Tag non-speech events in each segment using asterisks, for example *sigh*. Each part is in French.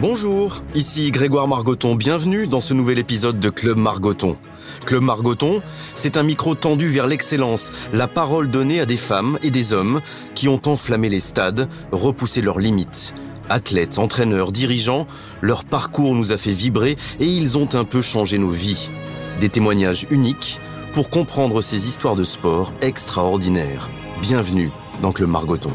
Bonjour, ici Grégoire Margoton, bienvenue dans ce nouvel épisode de Club Margoton. Club Margoton, c'est un micro tendu vers l'excellence, la parole donnée à des femmes et des hommes qui ont enflammé les stades, repoussé leurs limites. Athlètes, entraîneurs, dirigeants, leur parcours nous a fait vibrer et ils ont un peu changé nos vies. Des témoignages uniques pour comprendre ces histoires de sport extraordinaires. Bienvenue dans Club Margoton.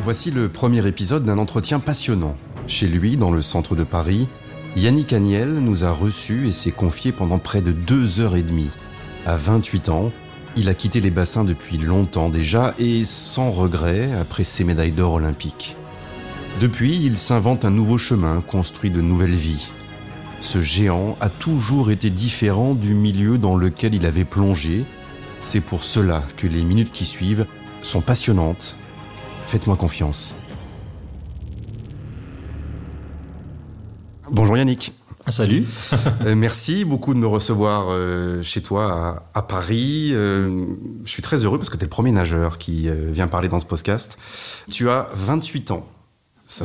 Voici le premier épisode d'un entretien passionnant. Chez lui, dans le centre de Paris, Yannick Agnel nous a reçus et s'est confié pendant près de deux heures et demie. À 28 ans, il a quitté les bassins depuis longtemps déjà et sans regret après ses médailles d'or olympiques. Depuis, il s'invente un nouveau chemin, construit de nouvelles vies. Ce géant a toujours été différent du milieu dans lequel il avait plongé. C'est pour cela que les minutes qui suivent sont passionnantes. Faites-moi confiance. Bonjour Yannick. Salut. Euh, merci beaucoup de me recevoir euh, chez toi à, Paris. Euh, je suis très heureux parce que tu es le premier nageur qui vient parler dans ce podcast. Tu as 28 ans. Ça,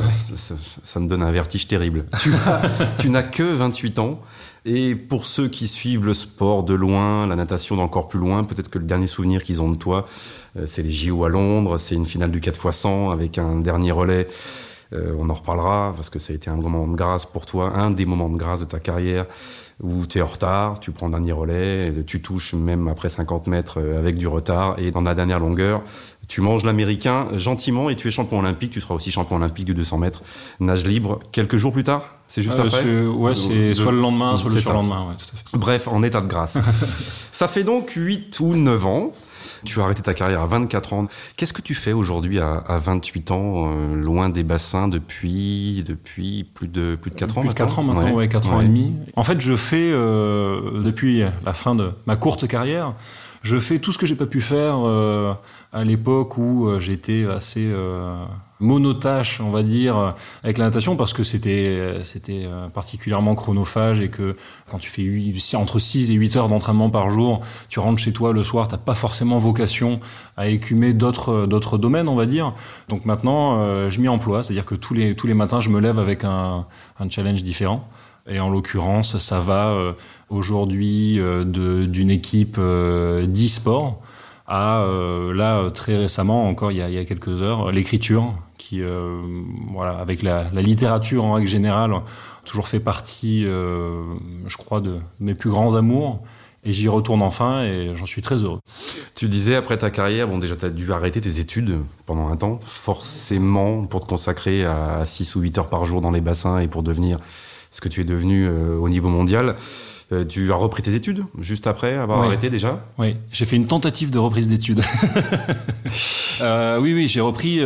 ça, me donne un vertige terrible. Tu, *laughs* n'as que 28 ans. Et pour ceux qui suivent le sport de loin, la natation d'encore plus loin, peut-être que le dernier souvenir qu'ils ont de toi, c'est les JO à Londres, c'est une finale du 4 x 100 avec un dernier relais. On en reparlera parce que ça a été un moment de grâce pour toi, un des moments de grâce de ta carrière où tu es en retard, tu prends le dernier relais, tu touches même après 50 mètres avec du retard et dans la dernière longueur, tu manges l'américain gentiment et tu es champion olympique. Tu seras aussi champion olympique du 200 mètres nage libre quelques jours plus tard. C'est juste euh, après. Ouais, c'est soit le lendemain, soit le surlendemain. Ouais, tout à fait. Bref, en état de grâce. *laughs* ça fait donc 8 ou 9 ans. Tu as arrêté ta carrière à 24 ans. Qu'est-ce que tu fais aujourd'hui à, 28 ans, euh, loin des bassins depuis, depuis plus de, plus de 4 ans Plus de 4 ans maintenant, ouais, 4 ans et demi. En fait, je fais, euh, depuis la fin de ma courte carrière, je fais tout ce que j'ai pas pu faire euh, à l'époque où j'étais assez euh, monotache, on va dire, avec la natation parce que c'était c'était particulièrement chronophage et que quand tu fais entre 6 et 8 heures d'entraînement par jour, tu rentres chez toi le soir, t'as pas forcément vocation à écumer d'autres d'autres domaines, on va dire. Donc maintenant, je m'y emploie, c'est-à-dire que tous les tous les matins, je me lève avec un, un challenge différent. Et en l'occurrence, ça va euh, aujourd'hui euh, d'une équipe euh, d'e-sport à là très récemment, encore il y a, quelques heures, l'écriture qui, voilà, avec la, littérature en règle générale, toujours fait partie, je crois, de mes plus grands amours. Et j'y retourne enfin et j'en suis très heureux. Tu disais après ta carrière, bon déjà tu as dû arrêter tes études pendant un temps, forcément pour te consacrer à 6 ou 8 heures par jour dans les bassins et pour devenir ce que tu es devenu euh, au niveau mondial. Euh, tu as repris tes études juste après avoir arrêté déjà Oui, j'ai fait une tentative de reprise d'études. *laughs* Euh, oui, oui, j'ai repris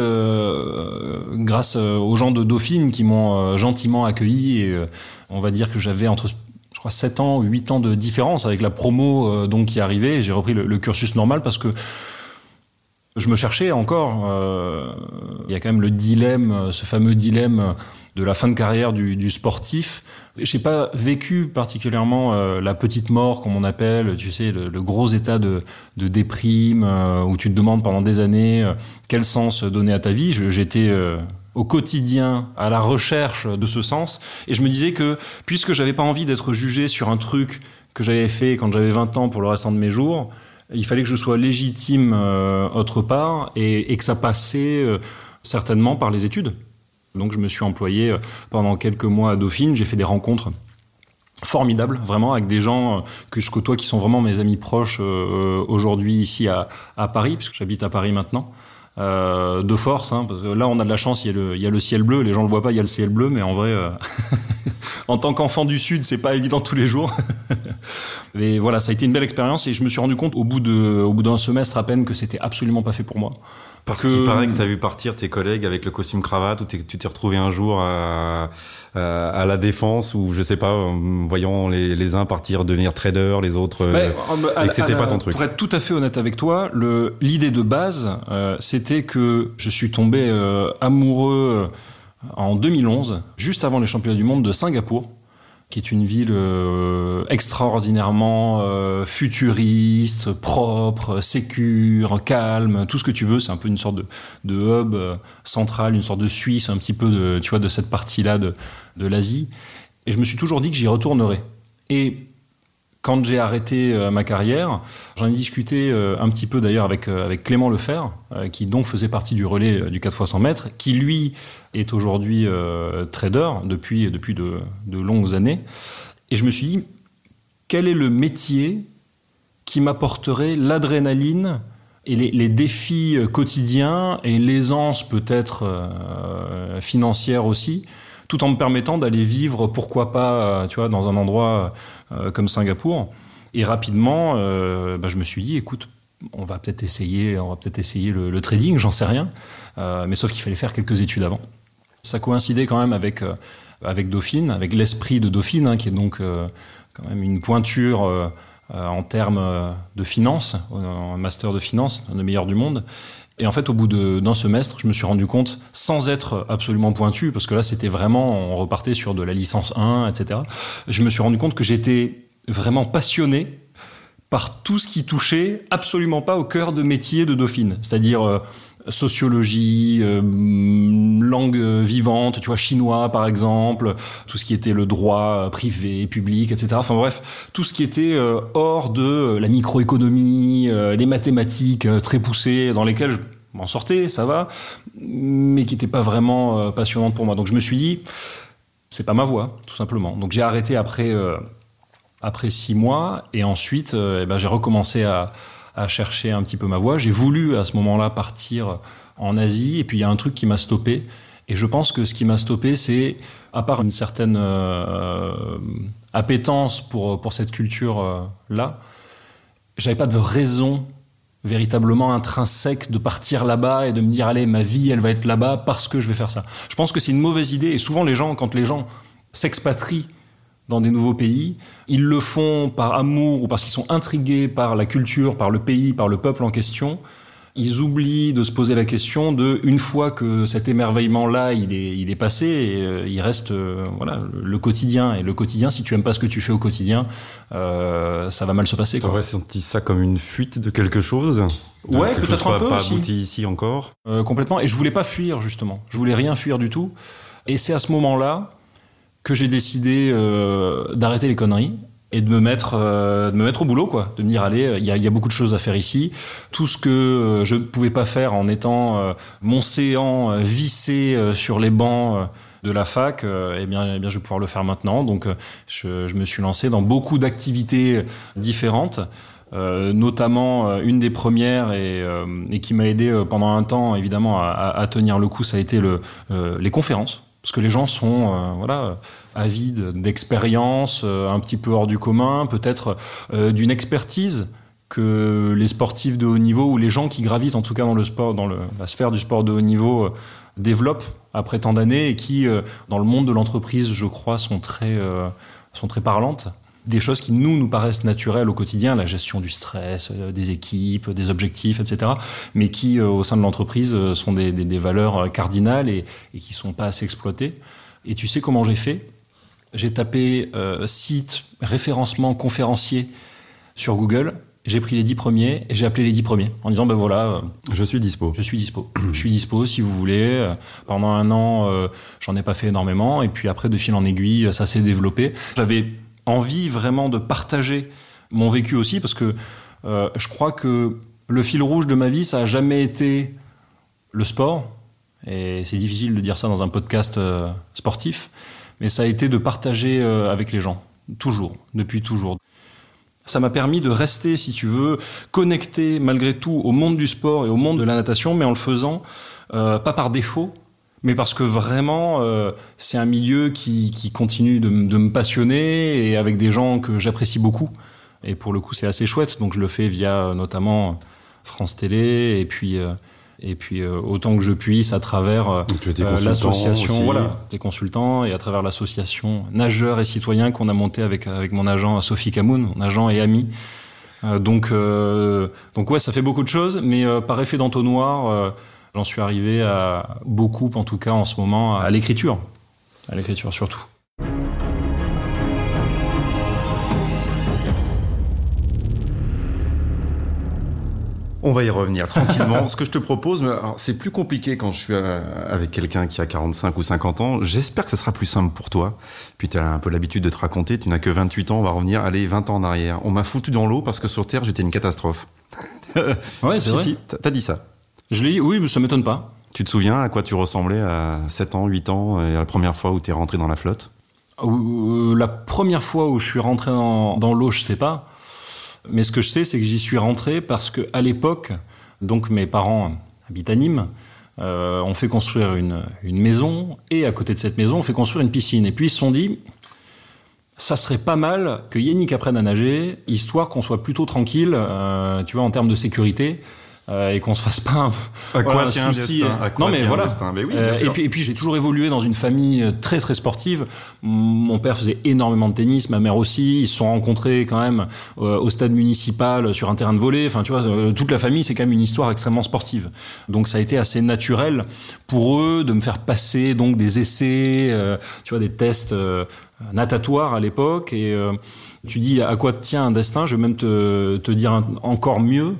grâce aux gens de Dauphine qui m'ont gentiment accueilli. Et, on va dire que j'avais entre je crois 7 ans ou 8 ans de différence avec la promo donc qui arrivait. J'ai repris le, cursus normal parce que je me cherchais encore. Il y a quand même le dilemme, ce fameux dilemme de la fin de carrière du, du sportif. J'ai pas vécu particulièrement euh, la petite mort, comme on appelle, tu sais, le, gros état de, de déprime euh, où tu te demandes pendant des années euh, quel sens donner à ta vie. J'étais au quotidien à la recherche de ce sens et je me disais que puisque j'avais pas envie d'être jugé sur un truc que j'avais fait quand j'avais 20 ans pour le restant de mes jours, il fallait que je sois légitime autre part et, et que ça passait certainement par les études. Donc je me suis employé euh, pendant quelques mois à Dauphine, j'ai fait des rencontres formidables, vraiment, avec des gens euh, que je côtoie qui sont vraiment mes amis proches euh, aujourd'hui ici à, Paris, puisque j'habite à Paris maintenant. De force, hein, parce que là on a de la chance, il y, a le, il y, a le, ciel bleu, les gens le voient pas, il y a le ciel bleu, mais en vrai, *laughs* en tant qu'enfant du Sud, c'est pas évident tous les jours. *laughs* mais voilà, ça a été une belle expérience et je me suis rendu compte au bout de, au bout d'un semestre à peine que c'était absolument pas fait pour moi. Parce qu'il paraît que tu as vu partir tes collègues avec le costume cravate, ou tu t'es retrouvé un jour à, à, la défense, ou je sais pas, en voyant les, les uns partir devenir trader, les autres, euh, et que c'était pas ton truc. Pour être tout à fait honnête avec toi, l'idée de base, euh, c'était que je suis tombé euh, amoureux en 2011, juste avant les championnats du monde de Singapour. Qui est une ville euh, extraordinairement euh, futuriste, propre, sécure, calme, tout ce que tu veux. C'est un peu une sorte de, de hub euh, central, une sorte de Suisse, un petit peu de, tu vois, de cette partie-là de, de l'Asie. Et je me suis toujours dit que j'y retournerais. Et quand j'ai arrêté euh, ma carrière, j'en ai discuté euh, un petit peu d'ailleurs avec, euh, avec Clément Lefer, qui donc faisait partie du relais du 4 x 100 mètres, qui lui est aujourd'hui trader depuis, depuis de, longues années. Et je me suis dit, quel est le métier qui m'apporterait l'adrénaline et les, défis quotidiens et l'aisance peut-être financière aussi tout en me permettant d'aller vivre, pourquoi pas, euh, tu vois, dans un endroit euh, comme Singapour. Et rapidement, euh, bah, je me suis dit, écoute, on va peut-être essayer, on va peut-être essayer le, trading, j'en sais rien. mais sauf qu'il fallait faire quelques études avant. Ça coïncidait quand même avec avec Dauphine, avec l'esprit de Dauphine, hein, qui est donc quand même une pointure en termes de finance, un master de finance, le meilleur du monde. Et en fait, au bout d'un semestre, je me suis rendu compte, sans être absolument pointu, parce que là, c'était vraiment, on repartait sur de la licence 1, etc. Je me suis rendu compte que j'étais vraiment passionné par tout ce qui touchait absolument pas au cœur de métier de Dauphine. C'est-à-dire euh, sociologie, euh, langue vivante, tu vois, chinois par exemple, tout ce qui était le droit privé, public, etc. Enfin bref, tout ce qui était euh, hors de la microéconomie, euh, les mathématiques très poussées, dans lesquelles je m'en sortais, ça va, mais qui n'étaient pas vraiment passionnantes pour moi. Donc je me suis dit, c'est pas ma voie, tout simplement. Donc j'ai arrêté après après six mois, et ensuite, eh ben, j'ai recommencé à à chercher un petit peu ma voie. J'ai voulu à ce moment-là partir en Asie et puis il y a un truc qui m'a stoppé. Et je pense que ce qui m'a stoppé, c'est, à part une certaine euh, appétence pour, pour cette culture-là, j'avais pas de raison véritablement intrinsèque de partir là-bas et de me dire allez ma vie elle va être là-bas parce que je vais faire ça. Je pense que c'est une mauvaise idée et souvent les gens quand les gens s'expatrient dans des nouveaux pays. Ils le font par amour ou parce qu'ils sont intrigués par la culture, par le pays, par le peuple en question. Ils oublient de se poser la question de, une fois que cet émerveillement-là, il est, il est passé, et, euh, il reste euh, voilà, le quotidien. Et le quotidien, si tu aimes pas ce que tu fais au quotidien, euh, ça va mal se passer. Tu aurais senti ça comme une fuite de quelque chose? Ouais, peut-être un peu pas aussi. abouti ici encore? Complètement. Et je voulais pas fuir, justement. Je voulais rien fuir du tout. Et c'est à ce moment-là que j'ai décidé euh, d'arrêter les conneries et de me mettre euh, de me mettre au boulot quoi. De me dire allez il y a, y a, beaucoup de choses à faire ici. Tout ce que euh, je ne pouvais pas faire en étant euh, mon séant vissé sur les bancs de la fac eh bien eh bien je vais pouvoir le faire maintenant. Donc je, je me suis lancé dans beaucoup d'activités différentes euh, notamment une des premières et, euh, et qui m'a aidé pendant un temps évidemment à, à, tenir le coup ça a été le, les conférences parce que les gens sont euh, voilà avides d'expérience euh, un petit peu hors du commun, peut-être euh, d'une expertise que les sportifs de haut niveau ou les gens qui gravitent en tout cas dans le sport, dans la sphère du sport de haut niveau développent après tant d'années et qui, dans le monde de l'entreprise, je crois, sont très, sont très parlantes des choses qui nous nous paraissent naturelles au quotidien, la gestion du stress, euh, des équipes, des objectifs, etc., mais qui euh, au sein de l'entreprise euh, sont des, des, des, valeurs cardinales et, et qui sont pas assez exploitées. Et tu sais comment j'ai fait? J'ai tapé euh, site, référencement, conférencier sur Google. J'ai pris les dix premiers et j'ai appelé les dix premiers en disant ben voilà, je suis dispo. Je suis dispo. je suis dispo si vous voulez. Pendant un an, euh, j'en ai pas fait énormément et puis après de fil en aiguille, ça s'est développé. J'avais envie vraiment de partager mon vécu aussi parce que euh, je crois que le fil rouge de ma vie, ça a jamais été le sport. Et c'est difficile de dire ça dans un podcast euh, sportif, mais ça a été de partager euh, avec les gens, toujours, depuis toujours. Ça m'a permis de rester, si tu veux, connecté malgré tout au monde du sport et au monde de la natation, mais en le faisant pas par défaut, mais parce que vraiment, euh, c'est un milieu qui, qui continue de, de, me passionner et avec des gens que j'apprécie beaucoup. Et pour le coup, c'est assez chouette. Donc, je le fais via euh, notamment France Télé et puis. Euh, et puis euh, autant que je puisse à travers euh, l'association, voilà, des consultants et à travers l'association nageurs et citoyens qu'on a monté avec avec mon agent Sophie Camoun, mon agent et ami. Euh, donc donc ouais, ça fait beaucoup de choses, mais par effet d'entonnoir, J'en suis arrivé à beaucoup, en tout cas en ce moment, à l'écriture. À l'écriture surtout. On va y revenir tranquillement. *laughs* Ce que je te propose, c'est plus compliqué quand je suis euh, avec quelqu'un qui a 45 ou 50 ans. J'espère que ça sera plus simple pour toi. Puis tu as un peu l'habitude de te raconter. Tu n'as que 28 ans. On va revenir, allez, 20 ans en arrière. On m'a foutu dans l'eau parce que sur Terre, j'étais une catastrophe. *laughs* ouais, c'est vrai. T'as dit ça. Je l'ai dit, oui, mais ça m'étonne pas. Tu te souviens à quoi tu ressemblais à 7 ans, 8 ans, et la première fois où tu es rentré dans la flotte? Euh, La première fois où je suis rentré dans, dans l'eau, je sais pas. Mais ce que je sais, c'est que j'y suis rentré parce que à l'époque, donc mes parents habitent à Nîmes, euh, on fait construire une, maison et à côté de cette maison, on fait construire une piscine. Et puis ils se sont dit, ça serait pas mal que Yannick apprenne à nager, histoire qu'on soit plutôt tranquille, euh, tu vois, en termes de sécurité. Euh, et qu'on se fasse pas un, à quoi tient souci. non mais voilà. Euh, et puis, j'ai toujours évolué dans une famille euh, très très sportive. Mon père faisait énormément de tennis, ma mère aussi. Ils se sont rencontrés quand même au stade municipal sur un terrain de volley. Enfin tu vois, toute la famille c'est quand même une histoire extrêmement sportive. Donc ça a été assez naturel pour eux de me faire passer donc des essais, tu vois, des tests natatoires à l'époque. Et tu dis à quoi tient un destin? Je vais même te, te dire encore mieux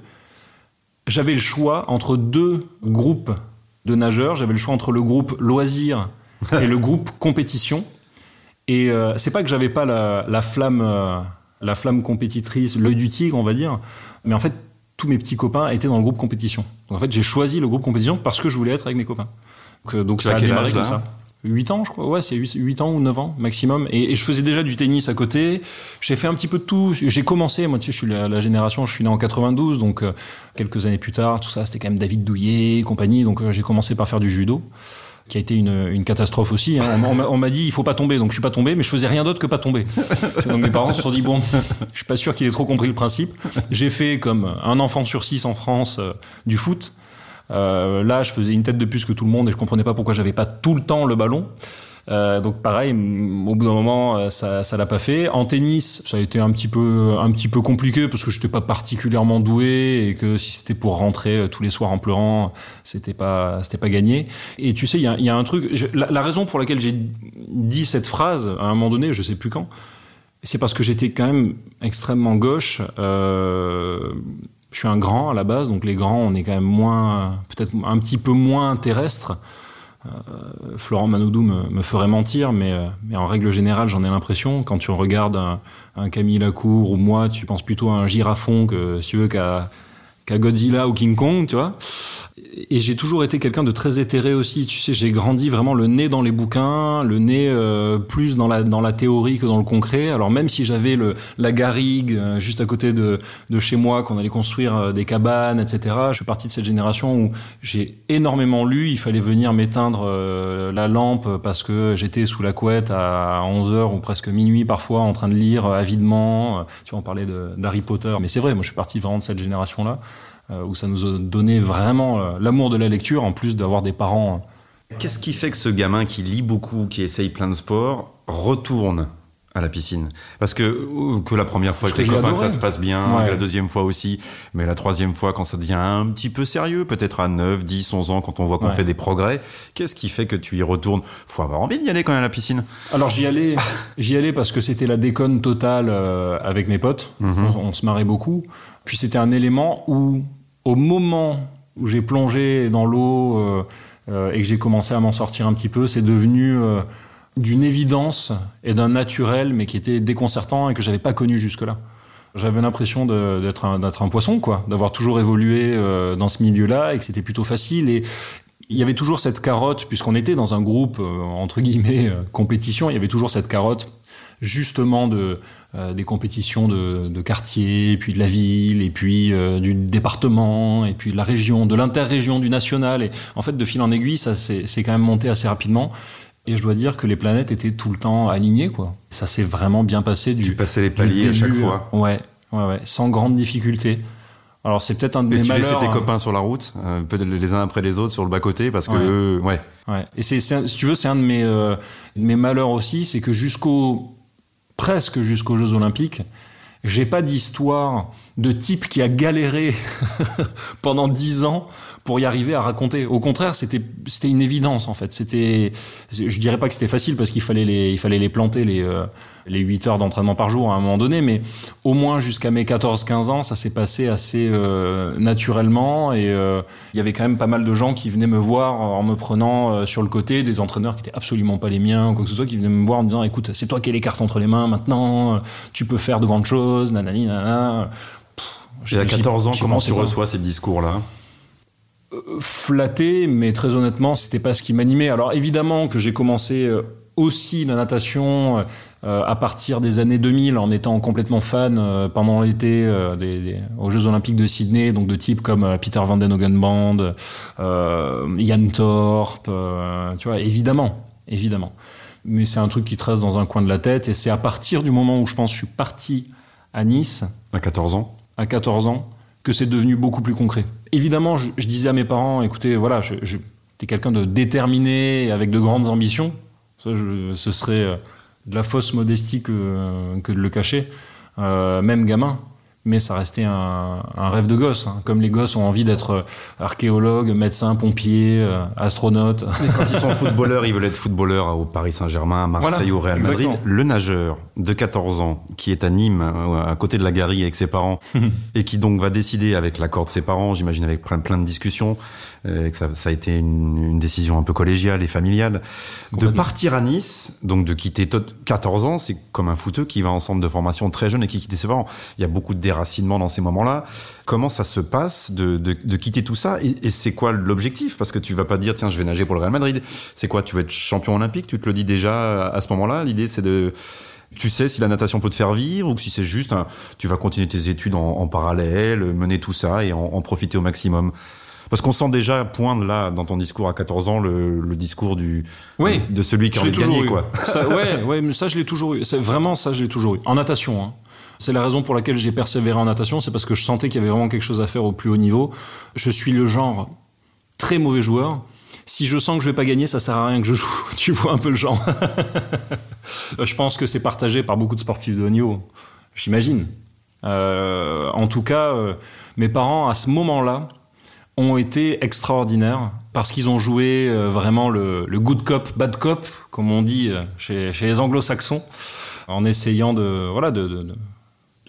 j'avais le choix entre deux groupes de nageurs. J'avais le choix entre le groupe loisir et le *laughs* groupe compétition. Et euh, c'est pas que j'avais pas la, flamme, euh, la flamme compétitrice, l'œil du tigre, on va dire, mais en fait tous mes petits copains étaient dans le groupe compétition. Donc en fait j'ai choisi le groupe compétition parce que je voulais être avec mes copains. Donc, euh, donc ça a démarré comme ça. 8 ans, je crois. Ouais, c'est 8, ans ou 9 ans maximum. Et, je faisais déjà du tennis à côté. J'ai fait un petit peu de tout. J'ai commencé, moi, tu sais, je suis la, génération, je suis né en 92, donc euh, quelques années plus tard, tout ça, c'était quand même David Douillet et compagnie. Donc euh, j'ai commencé par faire du judo qui a été une, une catastrophe aussi. Hein. On, m'a dit il faut pas tomber, donc je suis pas tombé, mais je faisais rien d'autre que pas tomber. Donc mes parents se sont dit bon, je suis pas sûr qu'il ait trop compris le principe. J'ai fait comme un enfant sur six en France euh, du foot. Euh, là, je faisais une tête de plus que tout le monde et je comprenais pas pourquoi j'avais pas tout le temps le ballon. Euh, donc pareil, au bout d'un moment, euh, ça, ça l'a pas fait. En tennis, ça a été un petit peu, un petit peu compliqué parce que j'étais pas particulièrement doué et que si c'était pour rentrer tous les soirs en pleurant, c'était pas, c'était pas gagné. Et tu sais, il y a, un truc. la, raison pour laquelle j'ai dit cette phrase à un moment donné, je sais plus quand, c'est parce que j'étais quand même extrêmement gauche. Je suis un grand à la base, donc les grands, on est quand même moins, peut-être un petit peu moins terrestre. Euh, Florent Manodou me, ferait mentir, mais, euh, mais en règle générale, j'en ai l'impression. Quand tu regardes un, Camille Lacour ou moi, tu penses plutôt à un girafon que, si tu veux, qu'à Godzilla ou King Kong, tu vois et j'ai toujours été quelqu'un de très éthéré aussi. Tu sais, j'ai grandi vraiment le nez dans les bouquins, le nez euh, plus dans la dans la théorie que dans le concret. Alors même si j'avais le la garrigue euh, juste à côté de de chez moi, qu'on allait construire euh, des cabanes, etc. Je suis parti de cette génération où j'ai énormément lu. Il fallait venir m'éteindre la lampe parce que j'étais sous la couette à 11 h ou presque minuit parfois en train de lire avidement. Tu vois, on parlait d'Harry Potter, mais c'est vrai. Moi, je suis parti vraiment de cette génération-là. Euh, où ça nous a donné vraiment euh, l'amour de la lecture, en plus d'avoir des parents. Euh, Qu'est-ce qui fait que ce gamin qui lit beaucoup, qui essaye plein de sports, retourne à la piscine? Parce que que la première fois que tes copains, ça se passe bien, la deuxième fois aussi, mais la troisième fois quand ça devient un petit peu sérieux, peut-être à 9, 10, 11 ans, quand on voit qu'on fait des progrès, qu'est-ce qui fait que tu y retournes? Faut avoir envie d'y aller quand même à la piscine. Alors j'y allais, *laughs* j'y allais parce que c'était la déconne totale avec mes potes, mhm. on se marrait beaucoup. Puis c'était un élément où au moment où j'ai plongé dans l'eau euh, euh, et que j'ai commencé à m'en sortir un petit peu, c'est devenu euh, d'une évidence et d'un naturel, mais qui était déconcertant et que j'avais pas connu jusque-là. J'avais l'impression d'être un, un, poisson, quoi, d'avoir toujours évolué dans ce milieu-là et que c'était plutôt facile. Et il y avait toujours cette carotte, puisqu'on était dans un groupe entre guillemets compétition, il y avait toujours cette carotte justement de, euh, des compétitions de, de, quartier, puis de la ville, et puis euh, du département, et puis de la région, de l'interrégion, du national. Et en fait, de fil en aiguille, ça c'est quand même monté assez rapidement. Et je dois dire que les planètes étaient tout le temps alignées, quoi. Ça s'est vraiment bien passé. Du, tu passais les paliers à chaque fois. Euh, ouais, ouais, ouais, sans grande difficulté. Alors c'est peut-être un de mes tu malheurs. tes hein. copains sur la route, euh, les uns après les autres sur le bas côté, parce que ouais. ouais. ouais. Et c'est, si tu veux, c'est un de mes, de mes malheurs aussi, c'est que jusqu'au presque jusqu'aux Jeux Olympiques. J'ai pas d'histoire de type qui a galéré *laughs* pendant dix ans pour y arriver à raconter. Au contraire, c'était c'était une évidence en fait. C'était, je dirais pas que c'était facile parce qu'il fallait les il fallait les planter les euh, les 8 heures d'entraînement par jour à un moment donné, mais au moins jusqu'à mes 14-15 ans, ça s'est passé assez euh, naturellement et euh, il y avait quand même pas mal de gens qui venaient me voir en me prenant euh, sur le côté, des entraîneurs qui étaient absolument pas les miens ou quoi que ce soit, qui venaient me voir en me disant écoute, c'est toi qui as les cartes entre les mains maintenant, tu peux faire de grandes choses, nanani, nanana. Et à 14 ans, comment tu reçois ces discours-là? Flatté, mais très honnêtement, c'était pas ce qui m'animait. Alors évidemment que j'ai commencé aussi la natation euh, à partir des années 2000 en étant complètement fan euh, pendant l'été euh, des, aux Jeux Olympiques de Sydney, donc de types comme Peter Van Den Band, Jan Thorpe, tu vois, évidemment, évidemment. Mais c'est un truc qui trace dans un coin de la tête et c'est à partir du moment où je pense je suis parti à Nice. À 14 ans À 14 ans, que c'est devenu beaucoup plus concret. Évidemment, je, disais à mes parents, écoutez, voilà, je, je quelqu'un de déterminé, avec de grandes ambitions. Ça, ce serait euh, de la fausse modestie que, euh, de le cacher. Euh, même gamin, mais ça restait un, un rêve de gosse. Hein. Comme les gosses ont envie d'être euh, archéologues, médecins, pompiers, euh, astronautes. quand ils sont footballeurs, ils veulent être footballeurs au Paris Saint-Germain, à Marseille, au Real Madrid. Le nageur de 14 ans, qui est à Nîmes, euh, à côté de la Garie avec ses parents, *laughs* et qui donc va décider avec l'accord de ses parents, j'imagine avec plein, plein de discussions, que ça, ça, a été une, une, décision un peu collégiale et familiale, de partir à Nice, donc de quitter 14 ans, c'est comme un footeux qui va en centre de formation très jeune et qui quitte ses parents. Il y a beaucoup de déracinement dans ces moments-là. Comment ça se passe de, de, quitter tout ça Et, c'est quoi l'objectif? Parce que tu vas pas dire, tiens, je vais nager pour le Real Madrid. C'est quoi? Tu veux être champion olympique? Tu te le dis déjà à ce moment-là? L'idée, c'est de... Tu sais si la natation peut te faire vivre ou si c'est juste, tu vas continuer tes études en, parallèle, mener tout ça et en, profiter au maximum? Parce qu'on sent déjà poindre là dans ton discours à 14 ans le, le discours du oui, de celui qui a envie de gagner quoi. Ça, ouais, ouais, mais ça je l'ai toujours eu. C'est vraiment ça je l'ai toujours eu. En natation, hein. C'est la raison pour laquelle j'ai persévéré en natation, c'est parce que je sentais qu'il y avait vraiment quelque chose à faire au plus haut niveau. Je suis le genre très mauvais joueur. Si je sens que je vais pas gagner, ça sert à rien que je joue. *laughs* tu vois un peu le genre. *laughs* je pense que c'est partagé par beaucoup de sportifs de haut niveau. J'imagine. Euh, en tout cas, euh, mes parents, à ce moment-là, ont été extraordinaires parce qu'ils ont joué euh, vraiment le, good cop, bad cop, comme on dit chez, les anglo-saxons, en essayant de, voilà, de, de,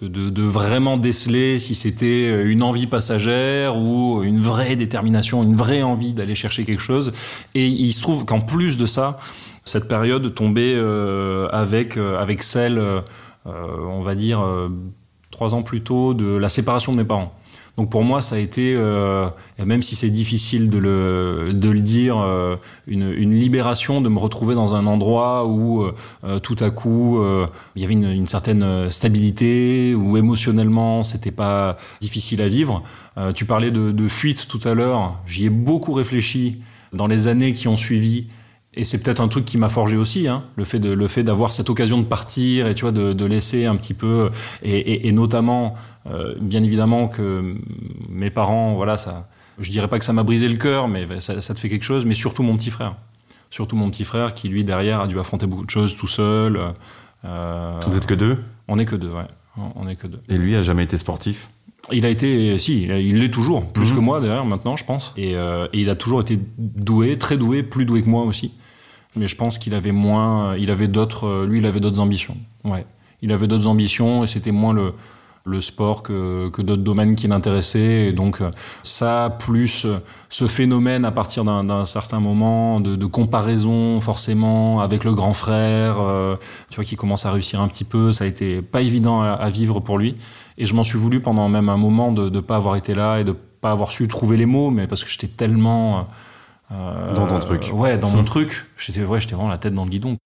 vraiment déceler si c'était euh, une envie passagère ou une vraie détermination, une vraie envie d'aller chercher quelque chose. Et il se trouve qu'en plus de ça, cette période tombait euh, avec, euh, avec celle, on va dire, trois ans plus tôt, de la séparation de mes parents. Donc pour moi, ça a été, euh, même si c'est difficile de le, dire, euh, une, libération de me retrouver dans un endroit où euh, tout à coup il y avait une, certaine stabilité, où émotionnellement c'était pas difficile à vivre. tu parlais de fuite tout à l'heure, j'y ai beaucoup réfléchi dans les années qui ont suivi et c'est peut-être un truc qui m'a forgé aussi, hein, le fait de le fait d'avoir cette occasion de partir et tu vois de, de laisser un petit peu et, et, et notamment euh, bien évidemment que mes parents voilà ça je dirais pas que ça m'a brisé le cœur mais ça, ça, te fait quelque chose mais surtout mon petit frère surtout mon petit frère qui lui derrière a dû affronter beaucoup de choses tout seul. Euh, Vous êtes que deux? On est que deux ouais on est que deux. Et lui a jamais été sportif? Il a été, si, il l'est toujours, plus mmh. que moi d'ailleurs maintenant, je pense. Et, euh, et, il a toujours été doué, très doué, plus doué que moi aussi mais je pense qu'il avait moins, il avait d'autres, lui, il avait d'autres ambitions. Ouais, il avait d'autres ambitions et c'était moins le le sport que, que d'autres domaines qui l'intéressaient. Et donc ça, plus ce phénomène à partir d'un certain moment de, de, comparaison forcément avec le grand frère, euh, tu vois, qui commence à réussir un petit peu, ça a été pas évident à, vivre pour lui. Et je m'en suis voulu pendant même un moment de ne pas avoir été là et de pas avoir su trouver les mots, mais parce que j'étais tellement euh, dans ton truc. Ouais, dans mon truc. J'étais ouais, j'étais vraiment la tête dans le guidon.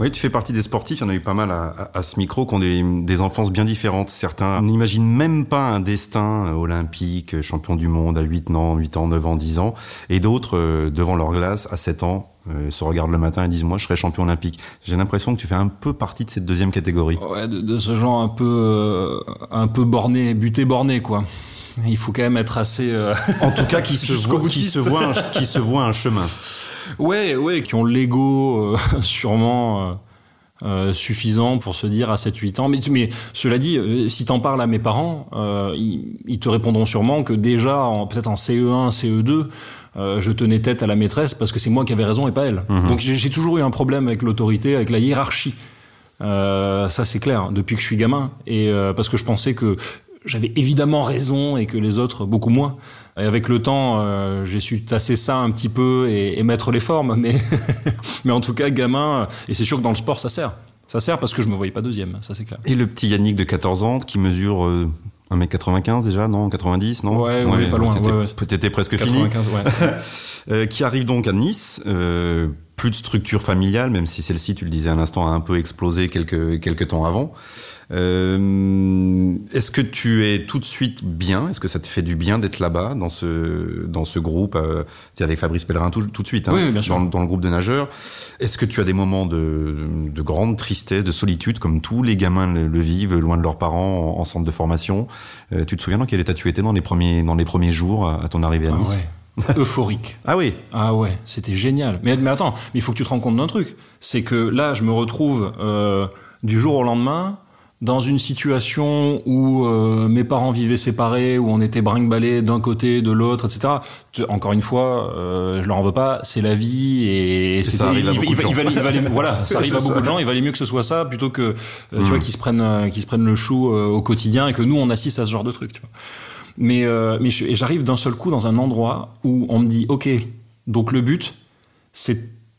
Oui, tu fais partie des sportifs, il y en a eu pas mal à, à, ce micro, qui ont des, des, enfances bien différentes. Certains n'imaginent même pas un destin olympique, champion du monde à 8 ans, 8 ans, 9 ans, 10 ans. Et d'autres, euh, devant leur glace, à 7 ans, euh, se regardent le matin et disent moi je serai champion olympique. J'ai l'impression que tu fais un peu partie de cette deuxième catégorie. Ouais, de, de ce genre un peu, euh, un peu borné, buté borné quoi. Il faut quand même être assez. euh, En tout cas, qui *laughs* se voit, qui se voit, un, qui se voit un chemin. Ouais, ouais, qui ont l'ego euh, *laughs* sûrement euh, euh, suffisant pour se dire à 7-8 ans. Mais, mais cela dit, si t'en parles à mes parents, ils, ils te répondront sûrement que déjà, peut-être en CE1, CE2, euh, je tenais tête à la maîtresse parce que c'est moi qui avais raison et pas elle. Donc j'ai j'ai toujours eu un problème avec l'autorité, avec la hiérarchie. Euh, ça c'est clair, depuis que je suis gamin. Et euh, parce que je pensais que j'avais évidemment raison et que les autres beaucoup moins. Et avec le temps, euh, j'ai su tasser ça un petit peu et, et mettre les formes. Mais, *laughs* mais en tout cas, gamin, et c'est sûr que dans le sport, ça sert. Ça sert parce que je me voyais pas deuxième, ça c'est clair. Et le petit Yannick de 14 ans qui mesure euh, 1m95 déjà, non? 90, non? Ouais, ouais, pas loin, T'étais, ouais, ouais. t'étais presque fini. 95, ouais. *laughs* Euh, qui arrive donc à Nice. euh, plus de structure familiale, même si celle-ci, tu le disais à l'instant, a un peu explosé quelques, quelques temps avant. Euh, est-ce que tu es tout de suite bien? Est-ce que ça te fait du bien d'être là-bas, dans ce, dans ce groupe euh, avec Fabrice Pellerin tout, tout de suite, hein, Oui, oui, bien sûr. Dans, dans le groupe de nageurs? Est-ce que tu as des moments de, de grande tristesse, de solitude, comme tous les gamins le, le vivent, loin de leurs parents, en, en centre de formation? Euh, Tu te souviens dans quel état tu étais dans les premiers, dans les premiers jours à, à ton arrivée à Ah Nice? ouais. *laughs* Euphorique. Ah oui Ah ouais, c'était génial. Mais, mais attends, mais il faut que tu te rends compte d'un truc. C'est que là, je me retrouve euh, du jour au lendemain dans une situation où euh, mes parents vivaient séparés, où on était brinque-ballés d'un côté, de l'autre, etc. Encore une fois, euh, je leur en veux pas, c'est la vie et, valait- *laughs* voilà, ça arrive à beaucoup ça. de gens. Il valait mieux que ce soit ça plutôt que euh, tu Mm. vois qu'ils se prennent qu'ils se prennent le chou au quotidien et que nous on assiste à ce genre de truc. Tu vois. Mais, mais et j'arrive d'un seul coup dans un endroit où on me dit, ok, donc le but, c'est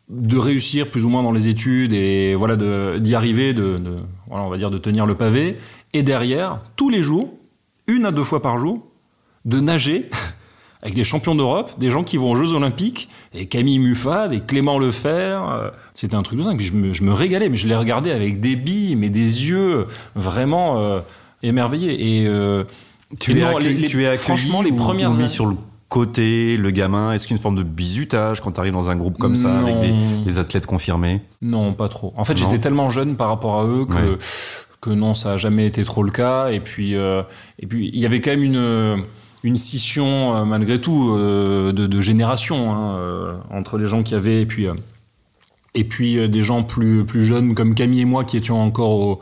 de réussir plus ou moins dans les études et voilà d'y arriver, de, de- voilà, on va dire de tenir le pavé. Et derrière, tous les jours, une à deux fois par jour, de nager *laughs* avec des champions d'Europe, des gens qui vont aux Jeux Olympiques, et Camille Muffat, et Clément Lefer. euh, C'était un truc de dingue. Je me, je me régalais, mais je les regardais avec des billes, mais des yeux vraiment euh, émerveillés. Et euh, Tu et es, non, les- tu es franchement, les premières mis sur le côté, le gamin Est-ce qu'une forme de bizutage quand tu arrives dans un groupe comme ça avec des, athlètes confirmés? Non, pas trop. En fait, j'étais tellement jeune par rapport à eux que, Ouais. que non, ça a jamais été trop le cas. Et puis, euh, et puis, il y avait quand même une une scission euh, malgré tout euh, de, de génération hein, euh, entre les gens qui avaient et puis et puis des gens plus plus jeunes comme Camille et moi qui étions encore au,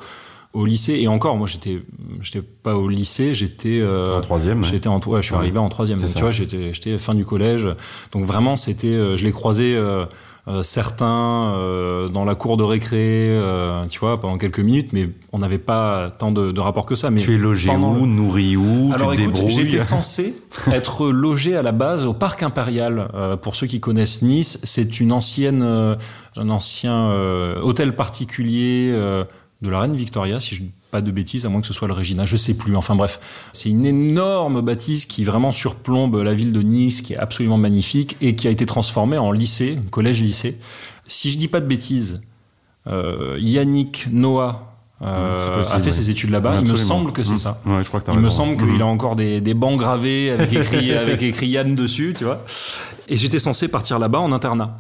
au lycée. Et encore moi j'étais j'étais pas au lycée j'étais euh, En troisième, j'étais en ouais, je suis Ouais. arrivé en troisième. Donc tu vois j'étais j'étais fin du collège. Donc vraiment c'était euh, je les croisais euh, euh, certains euh, dans la cour de récré euh, tu vois pendant quelques minutes. Mais on n'avait pas tant de, de rapport que ça. Mais Tu es logé où, le- nourri où, alors tu te écoute, débrouilles j'étais *laughs* censé être logé à la base au parc impérial. Euh, pour ceux qui connaissent Nice, c'est une ancienne, euh, un ancien euh, hôtel particulier euh, de la reine Victoria, si je dis pas de bêtises, à moins que ce soit le Regina, je sais plus. Enfin bref, c'est une énorme bâtisse qui vraiment surplombe la ville de Nice, qui est absolument magnifique et qui a été transformée en lycée, collège-lycée. Si je dis pas de bêtises, euh, Yannick Noah euh, possible, a fait ouais. ses études là-bas. Il me semble que c'est Mmh. ça. Ouais, je crois que Il me semble Mmh. qu'il a encore des, des bancs gravés avec écrit, *laughs* avec écrit Yann dessus, tu vois. Et j'étais censé partir là-bas en internat.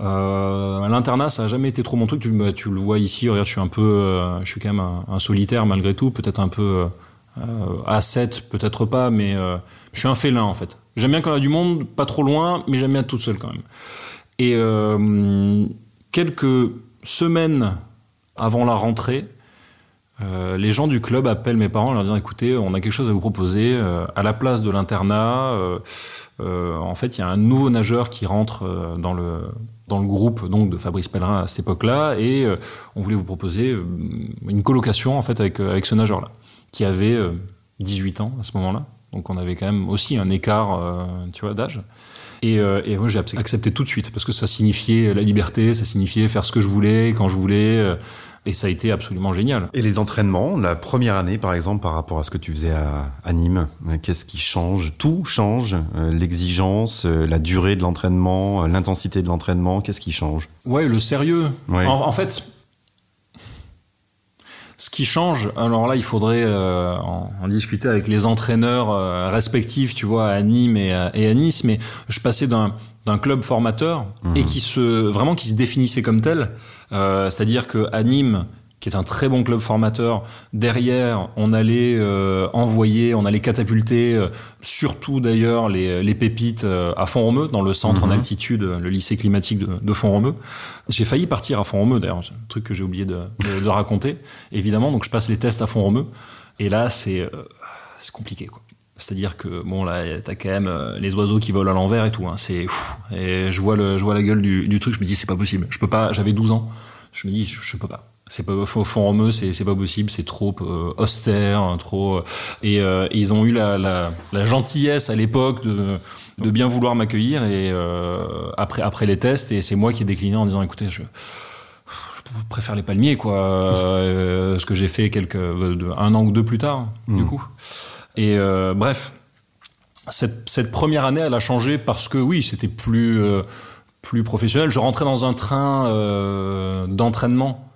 Euh, L'internat, ça a jamais été trop mon truc. Tu, bah, tu le vois ici. Regarde, je suis un peu, euh, je suis quand même un, solitaire malgré tout. Peut-être un peu euh, à 7, peut-être pas, mais euh, je suis un félin en fait. J'aime bien quand il y a du monde, pas trop loin, mais j'aime bien être toute seule quand même. Et quelques semaines avant la rentrée, les gens du club appellent mes parents en leur disant écoutez, on a quelque chose à vous proposer. À la place de l'internat, en fait, il y a un nouveau nageur qui rentre dans le dans le groupe donc de Fabrice Pellerin à cette époque-là, et euh, on voulait vous proposer euh, une colocation en fait avec euh, avec ce nageur-là, qui avait euh, 18 ans à ce moment-là. Donc on avait quand même aussi un écart, euh, tu vois, d'âge. Et, euh, et moi j'ai accepté tout de suite parce que ça signifiait la liberté, ça signifiait faire ce que je voulais quand je voulais, euh, et ça a été absolument génial. Et les entraînements, la première année par exemple par rapport à ce que tu faisais à, à Nîmes, euh, qu'est-ce qui change? Tout change, l'exigence, la durée de l'entraînement, l'intensité de l'entraînement, qu'est-ce qui change? Ouais, le sérieux. Ouais. En, en fait, Ce qui change, alors là, il faudrait euh, en, en, discuter avec les entraîneurs euh, respectifs, tu vois, à Nîmes et à, et à Nice. Mais je passais d'un d'un club formateur Mhm. et qui se vraiment qui se définissait comme tel. Euh, C'est-à-dire que à Nîmes, qui est un très bon club formateur, derrière, on allait euh, envoyer, on allait catapulter, euh, surtout d'ailleurs les, les pépites euh, à Font-Romeu, dans le centre en Mhm. altitude, le lycée climatique de, de Font-Romeu. J'ai failli partir à Font-Romeu d'ailleurs, c'est un truc que j'ai oublié de, de- de raconter, évidemment. Donc je passe les tests à Font-Romeu, et là c'est euh, c'est compliqué quoi. C'est-à-dire que bon là t'as quand même euh, les oiseaux qui volent à l'envers et tout. Hein, c'est et je vois le je vois la gueule du, du truc, je me dis c'est pas possible. Je peux pas. J'avais 12 ans. Je me dis je, je peux pas. C'est pas fond Font-Romeu, c'est c'est pas possible. C'est trop euh, austère, trop. euh, et euh, ils ont eu la, la, la gentillesse à l'époque de de bien vouloir m'accueillir et euh, après après les tests et c'est moi qui ai décliné en disant écoutez je je préfère les palmiers quoi ce que j'ai fait quelques un an ou deux plus tard du Mm. coup et bref cette, cette première année elle a changé parce que oui c'était plus plus professionnel je rentrais dans un train d'entraînement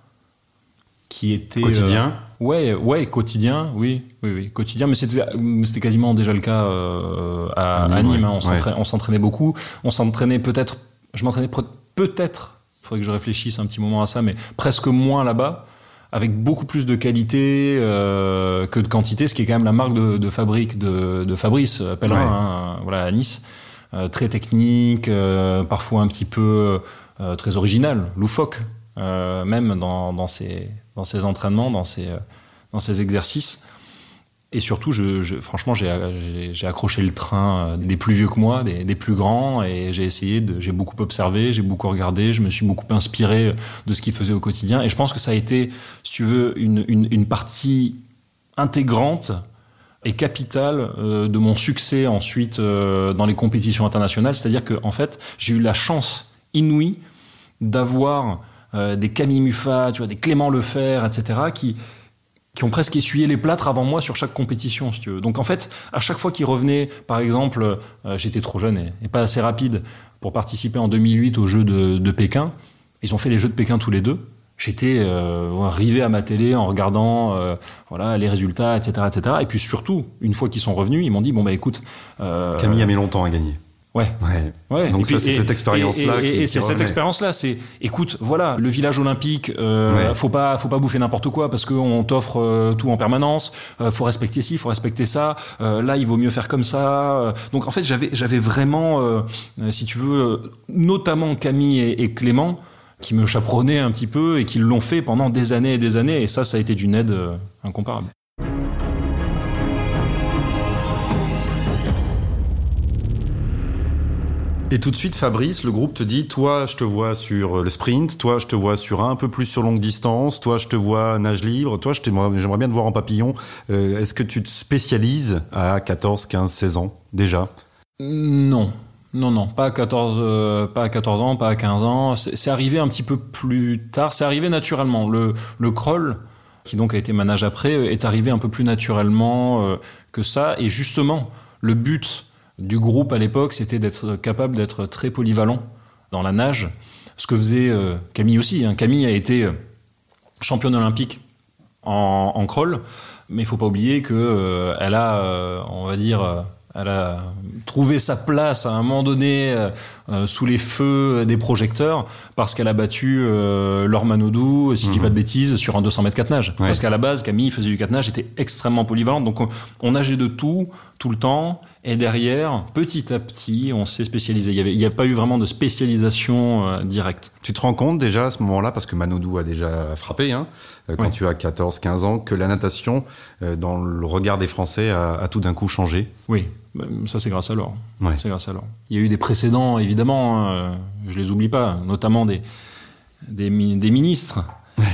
qui était Quotidien. euh, ouais ouais quotidien oui oui oui quotidien mais c'était c'était quasiment déjà le cas euh, à, À Nîmes, ouais. hein. on s'entraînait beaucoup on s'entraînait peut-être je m'entraînais peut-être faudrait que je réfléchisse un petit moment à ça mais presque moins là-bas avec beaucoup plus de qualité euh, que de quantité, ce qui est quand même la marque de, de fabrique de, de Fabrice euh, Pellerin, Ouais. hein, voilà, à Nice. Très technique, parfois un petit peu très original, loufoque, même dans, dans, ses, dans ses entraînements, dans ses, euh, dans ses exercices. Et surtout, je, franchement, j'ai accroché le train euh, des plus vieux que moi, des, plus grands, et j'ai essayé j'ai beaucoup observé, j'ai beaucoup regardé, je me suis beaucoup inspiré de ce qu'ils faisaient au quotidien. Et je pense que ça a été, si tu veux, une, une, partie intégrante et capitale euh, de mon succès ensuite dans les compétitions internationales. C'est-à-dire que, en fait, j'ai eu la chance inouïe d'avoir euh, des Camille Muffat, tu vois, des Clément Lefer, etc., qui, qui ont presque essuyé les plâtres avant moi sur chaque compétition. Donc en fait, à chaque fois qu'ils revenaient, par exemple, euh, j'étais trop jeune et, pas assez rapide pour participer en 2008 aux Jeux de, Pékin. Ils ont fait les Jeux de Pékin tous les deux. J'étais euh, rivé à ma télé en regardant euh, voilà les résultats, etc., etc. Et puis surtout, une fois qu'ils sont revenus, ils m'ont dit bon bah écoute, Camille a mis longtemps à gagner. Ouais, Ouais. Ouais, Donc et ça, c'est et- cette expérience-là Et, et- c'est cette expérience-là, c'est, écoute, voilà, le village olympique, euh, Ouais. faut pas, faut pas bouffer n'importe quoi parce qu'on t'offre euh, tout en permanence. Euh, faut respecter ci, faut respecter ça. Euh, là, il vaut mieux faire comme ça. Euh, Donc en fait, j'avais, j'avais vraiment, si tu veux, notamment Camille et, Clément qui me chaperonnaient un petit peu et qui l'ont fait pendant des années et des années. Et ça, ça a été d'une aide euh, incomparable. Et tout de suite, Fabrice, le groupe te dit, toi, je te vois sur le sprint, toi, je te vois sur un peu plus sur longue distance, toi, je te vois nage libre, toi, j'aimerais bien te voir en papillon. Euh, Est-ce que tu te spécialises à 14, 15, 16 ans déjà? Non. Non, non, pas à 14, euh, pas à 14 ans, pas à 15 ans. C'est arrivé un petit peu plus tard. C'est arrivé naturellement. Le, le crawl, qui donc a été manage après, est arrivé un peu plus naturellement euh, que ça. Et justement, le but du groupe à l'époque, c'était d'être capable d'être très polyvalent dans la nage. Ce que faisait euh, Camille aussi. hein. Camille a été euh, championne olympique en, crawl, mais il faut pas oublier que euh, elle a, euh, on va dire, elle a trouvé sa place à un moment donné euh, sous les feux des projecteurs parce qu'elle a battu euh, Laure Manodou, si je dis Mhm. pas de bêtises, sur un 200 mètres 4 nage. Ouais. Parce qu'à la base, Camille faisait du 4 nage, était extrêmement polyvalente. Donc on, on nageait de tout, tout le temps. Et derrière, petit à petit, on s'est spécialisé. Il y avait, il n'y a pas eu vraiment de spécialisation euh, directe. Tu te rends compte déjà à ce moment-là, parce que Manodou a déjà frappé, hein, euh, quand Ouais. tu as 14, 15 ans, que la natation, euh, dans le regard des Français, a, a tout d'un coup changé? Oui, ça c'est grâce à. Ouais. C'est grâce à Laure. Il y a eu des précédents, évidemment, euh, je les oublie pas, notamment des, des, mi- des ministres.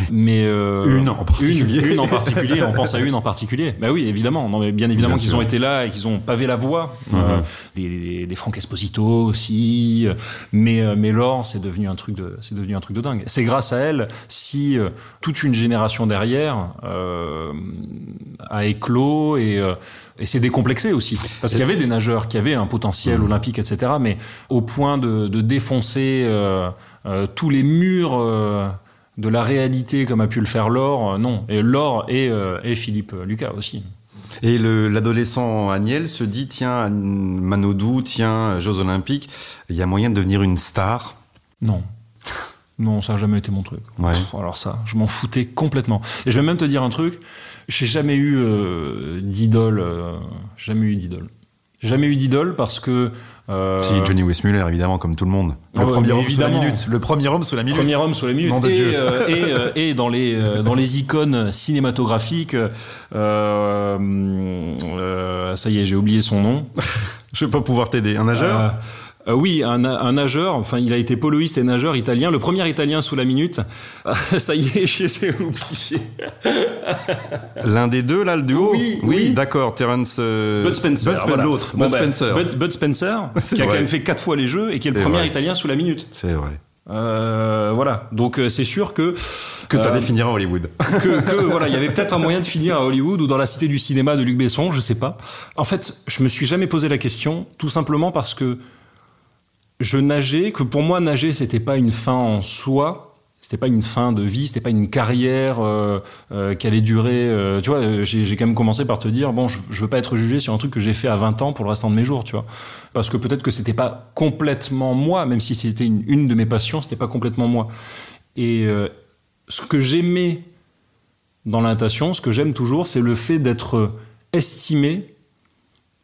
Mais euh, Une en particulier. Une, une en particulier, on pense à une en particulier. Bah oui, évidemment. Non, mais bien évidemment qu'ils ont été là et qu'ils ont pavé la voie. Mhm. Euh, des, des, des Franck Esposito aussi. Mais, euh, mais Laure, c'est devenu un truc de, c'est devenu un truc de dingue. C'est grâce à elle si toute une génération derrière a éclos et, et s'est décomplexé aussi. Parce qu'il y avait des nageurs qui avaient un potentiel Mhm. olympique, etc. Mais au point de, de défoncer euh, euh, tous les murs. euh, de la réalité comme a pu le faire Laure, non. Et Laure et, et Philippe Lucas aussi. Et l'adolescent Agnel se dit tiens, Manodou, tiens, Jeux Olympiques, il y a moyen de devenir une star? Non. Non, ça n'a jamais été mon truc. Ouais. alors ça, je m'en foutais complètement. Et je vais même te dire un truc, j'ai jamais eu euh, d'idole, euh, jamais eu d'idole. Jamais eu d'idole parce que. Euh... Si Johnny Westmuller, évidemment, comme tout le monde. Le ah premier homme sous la minute. Le premier homme sous la minute. Premier homme sous la minute. Et, euh, et, *laughs* et, dans les dans les icônes cinématographiques, ça y est, j'ai oublié son nom. Je vais pas pouvoir t'aider. Un nageur? Euh, oui, un, un, nageur. Enfin, il a été poloïste et nageur italien. Le premier italien sous la minute. *laughs* ça y est, je les ai oubliés. L'un des deux, là, le duo Oui, oui. d'accord. Terence. Euh... Bud Spencer. Bud Spencer. L'autre. Bud, ben, Spencer. Bud, Bud Spencer, *laughs* qui a quand même fait quatre fois les jeux et qui est le premier vrai. italien sous la minute. C'est vrai. Euh, voilà. Donc euh, c'est sûr que que tu allais finir à Hollywood. *laughs* que, que voilà, il y avait peut-être un moyen de finir à Hollywood ou dans la cité du cinéma de Luc Besson, je sais pas. En fait, je me suis jamais posé la question, tout simplement parce que je nageais, que pour moi nager c'était pas une fin en soi, c'était pas une fin de vie, c'était pas une carrière euh, euh, qui allait durer. Euh, tu vois, j'ai quand même commencé par te dire bon, je, je, veux pas être jugé sur un truc que j'ai fait à 20 ans pour le restant de mes jours, tu vois, parce que peut-être que c'était pas complètement moi, même si c'était une, de mes passions, c'était pas complètement moi. Et ce que j'aimais dans la ce que j'aime toujours, c'est le fait d'être estimé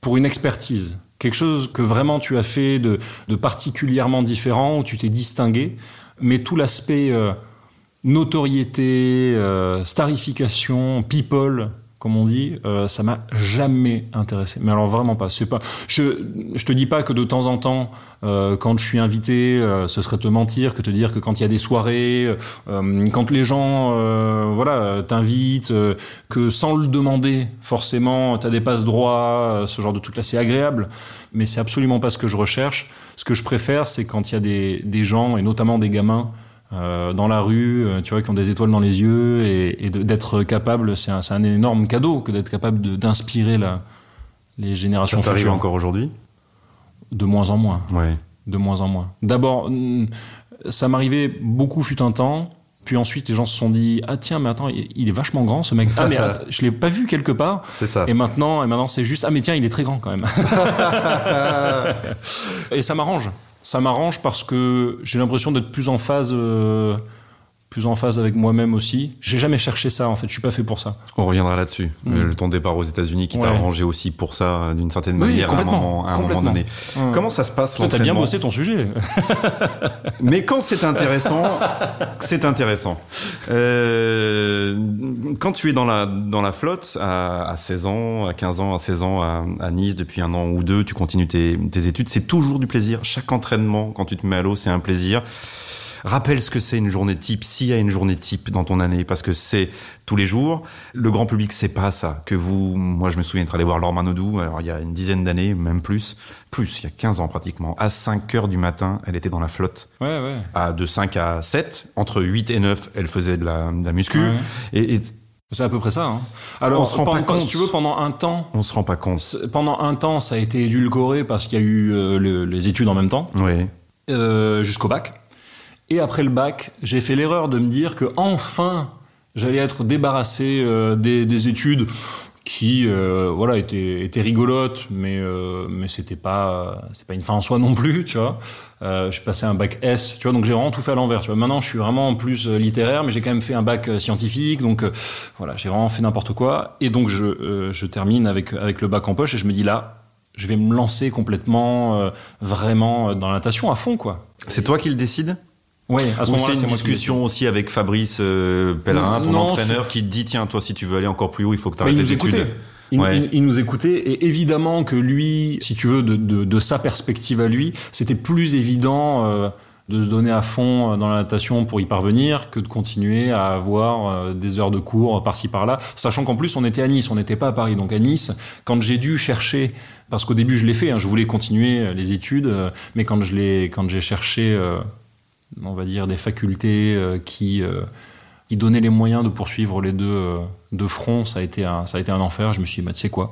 pour une expertise quelque chose que vraiment tu as fait de, de particulièrement différent, où tu t'es distingué, mais tout l'aspect euh, notoriété, euh, starification, people, comme on dit, euh, ça m'a jamais intéressé. Mais alors vraiment pas. C'est pas. Je je te dis pas que de temps en temps, euh, quand je suis invité, euh, ce serait te mentir que te dire que quand il y a des soirées, euh, quand les gens, euh, voilà, t'invitent, que sans le demander forcément, t'as des passes droits, ce genre de truc là, c'est agréable. Mais c'est absolument pas ce que je recherche. Ce que je préfère, c'est quand il y a des des gens et notamment des gamins euh, dans la rue, euh, tu vois, qui ont des étoiles dans les yeux, et, et d'être capable, c'est un, un, énorme cadeau que d'être capable d'inspirer les générations ça futures. encore aujourd'hui? De moins en moins. Ouais. De moins en moins. D'abord, ça m'arrivait beaucoup fut un temps. Puis ensuite, les gens se sont dit ah tiens mais attends il est vachement grand ce mec ah mais attends, *laughs* je l'ai pas vu quelque part c'est ça et maintenant et maintenant c'est juste ah mais tiens il est très grand quand même *laughs* et ça m'arrange ça m'arrange parce que j'ai l'impression d'être plus en phase euh, plus en phase avec moi-même aussi. J'ai jamais cherché ça en fait, je suis pas fait pour ça. On reviendra là-dessus. Mmh. Le ton départ aux États-Unis qui ouais. t'a arrangé aussi pour ça d'une certaine oui, manière à un moment, à un moment donné. Mmh. Comment ça se passe l'entraînement T'as bien bossé ton sujet. *laughs* Mais quand c'est intéressant, c'est intéressant. Euh, quand tu es dans la dans la flotte à, à, 16 ans, à 15 ans, à 16 ans à, à, Nice depuis un an ou deux, tu continues tes, tes études, c'est toujours du plaisir. Chaque entraînement quand tu te mets à l'eau, c'est un plaisir. Rappelle ce que c'est une journée type, s'il y a une journée type dans ton année, parce que c'est tous les jours. Le grand public sait pas ça. Que vous, moi je me souviens être allé voir Laure Manodou, alors il y a une dizaine d'années, même plus, plus, il y a 15 ans pratiquement. À 5 heures du matin, elle était dans la flotte. Ouais, ouais. À, de 5 à 7, entre 8 et 9, elle faisait de la, de la muscu. Ouais. Et, et c'est à peu près ça. Hein. Alors, on se rend pendant, pas compte. Si tu veux, pendant un temps, on se rend pas compte. Pendant un temps, ça a été édulcoré parce qu'il y a eu euh, le, les études en même temps, oui. euh, jusqu'au bac. Et après le bac, j'ai fait l'erreur de me dire que enfin j'allais être débarrassé euh, des, des, études qui euh, voilà étaient, rigolotes, mais euh, mais c'était pas c'est pas une fin en soi non plus, tu vois. Euh, j'ai passé un bac S, tu vois, donc j'ai vraiment tout fait à l'envers. Tu vois, maintenant je suis vraiment plus littéraire, mais j'ai quand même fait un bac scientifique, donc voilà, j'ai vraiment fait n'importe quoi. Et donc je je termine avec avec le bac en poche et je me dis là, je vais me lancer complètement vraiment dans la natation à fond, quoi. C'est toi qui le décides? Oui, à ce moment-là, c'est une discussion aussi avec Fabrice euh, Pellerin, ton non, entraîneur, qui te dit tiens, toi, si tu veux aller encore plus haut, il faut que tu arrêtes il les nous écoutait. Il, Ouais. il, il, nous écoutait et évidemment que lui, si tu veux, de, de, de sa perspective à lui, c'était plus évident euh, de se donner à fond dans la natation pour y parvenir que de continuer à avoir euh, des heures de cours par-ci par-là, sachant qu'en plus on était à Nice, on n'était pas à Paris. Donc à Nice, quand j'ai dû chercher, parce qu'au début je l'ai fait, hein, je voulais continuer les études, euh, mais quand je l'ai, quand j'ai cherché euh, on va dire, des facultés euh, qui, euh, qui donnaient les moyens de poursuivre les deux, euh, de front, ça a, été un, ça a été un enfer. Je me suis dit, bah, tu sais quoi,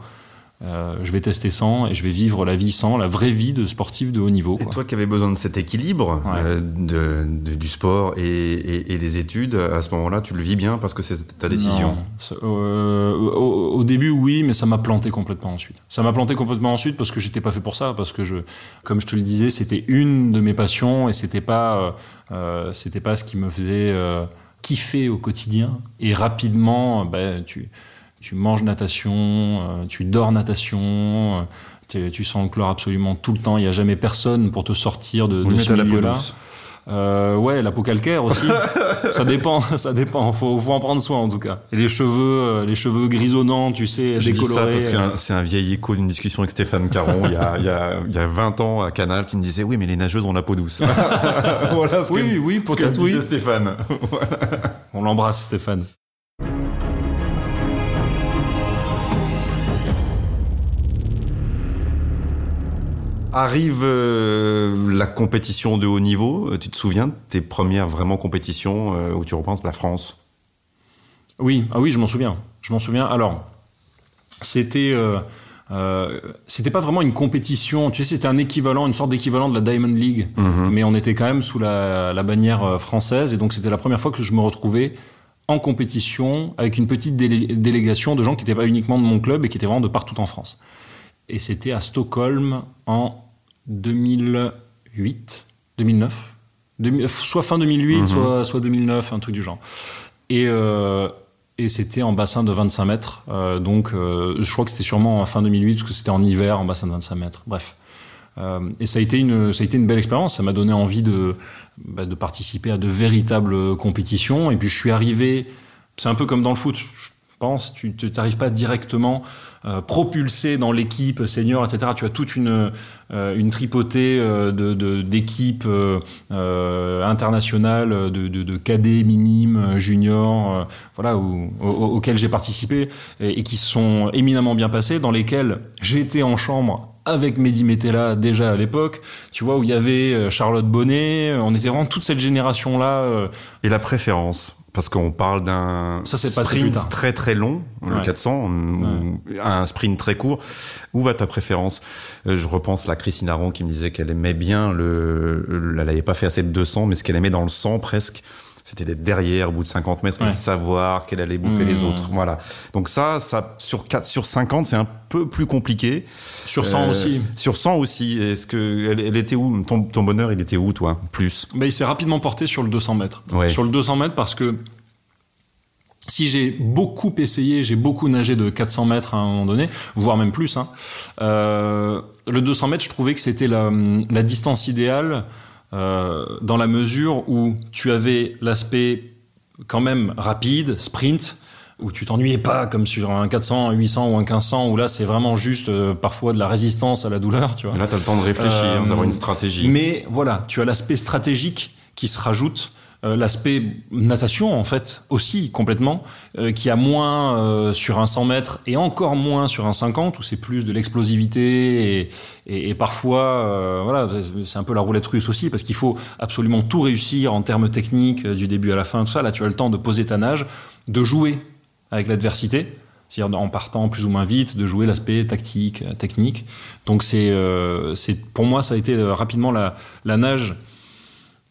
euh, je vais tester sans et je vais vivre la vie sans, la vraie vie de sportif de haut niveau. Et toi qui avais besoin de cet équilibre euh, de, du sport et, et, des études, à ce moment-là, tu le vis bien parce que c'est ta décision? euh, au, au, début, oui, mais ça m'a planté complètement ensuite. Ça m'a planté complètement ensuite parce que j'étais pas fait pour ça, parce que je, comme je te le disais, c'était une de mes passions et c'était pas, euh, c'était pas ce qui me faisait kiffer au quotidien. Et rapidement, ben, tu tu manges natation, euh, tu dors natation, euh, tu sens le chlore absolument tout le temps. Il n'y a jamais personne pour te sortir de, de ce milieu-là. Euh, ouais, la peau calcaire aussi. *laughs* ça dépend, *laughs* ça dépend. Faut, faut en prendre soin en tout cas. Et les cheveux, euh, les cheveux grisonnants, tu sais, Je décolorés. Dis ça parce que c'est un vieil écho d'une discussion avec Stéphane Caron il, y a, il, y a, il y a 20 ans à Canal qui me disait oui, mais les nageuses ont la peau douce. *laughs* voilà ce oui, que, oui, peut-être oui. Stéphane. voilà. On l'embrasse, Stéphane. Arrive euh, la compétition de haut niveau. Euh, tu te souviens de tes premières vraiment compétitions euh, où tu repenses? La France Oui, ah oui, je m'en souviens. Je m'en souviens. Alors, c'était c'était pas vraiment une compétition. Tu sais, c'était un équivalent, une sorte d'équivalent de la Diamond League, mhm. mais on était quand même sous la, la bannière française, et donc c'était la première fois que je me retrouvais en compétition avec une petite délégation de gens qui n'étaient pas uniquement de mon club et qui étaient vraiment de partout en France. Et c'était à Stockholm en 2008, 2009, soit fin 2008, mhm. soit, soit 2009, un truc du genre. Et, euh, et c'était en bassin de 25 mètres. Euh, donc, euh, je crois que c'était sûrement en fin 2008, parce que c'était en hiver, en bassin de 25 mètres. Bref. et ça a été une, ça a été une belle expérience. Ça m'a donné envie de, bah, de participer à de véritables compétitions. Et puis, je suis arrivé. C'est un peu comme dans le foot tu n'arrives pas directement euh, propulsé dans l'équipe senior, etc. Tu as toute une, euh, tripotée euh, d'équipes euh, internationales, de, de, de, cadets minimes, juniors, voilà, où, auxquelles j'ai participé et, qui sont éminemment bien passées, dans lesquelles j'étais en chambre avec Mehdi Metella déjà à l'époque, tu vois, où il y avait Charlotte Bonnet, on était vraiment toute cette génération-là. Et la préférence parce qu'on parle d'un sprint très très long, le 400, un sprint très court. Où va ta préférence? Euh, Je repense à Christine Aron qui me disait qu'elle aimait bien le, elle n'avait pas fait assez de 200, mais ce qu'elle aimait dans le 100 presque, c'était d'être derrière au bout de 50 mètres et de savoir qu'elle allait bouffer les mmh. autres. Voilà. Donc ça, ça sur 4, sur 50, c'est un peu plus compliqué. Sur 100 euh, aussi. Sur 100 aussi. Est-ce que elle, était où? Ton, ton, bonheur, il était où toi? Plus. Bah, il s'est rapidement porté sur le 200 mètres. Sur le 200 mètres parce que si j'ai beaucoup essayé, j'ai beaucoup nagé de 400 mètres à un moment donné, voire même plus. Hein, euh, le 200 mètres, je trouvais que c'était la, la, distance idéale euh, dans la mesure où tu avais l'aspect quand même rapide, sprint, où tu t'ennuyais pas comme sur un 400, un 800 ou un 1500 où là c'est vraiment juste euh, parfois de la résistance à la douleur, tu vois. là tu as le temps de réfléchir, euh, d'avoir une stratégie. Mais voilà, tu as l'aspect stratégique qui se rajoute l'aspect natation en fait aussi complètement euh, qui a moins euh, sur un 100 mètres et encore moins sur un 50 où c'est plus de l'explosivité et, parfois voilà c'est un peu la roulette russe aussi parce qu'il faut absolument tout réussir en termes techniques du début à la fin tout ça là tu as le temps de poser ta nage de jouer avec l'adversité c'est-à-dire en partant plus ou moins vite, de jouer l'aspect tactique, technique. Donc c'est, c'est pour moi ça a été rapidement la, la nage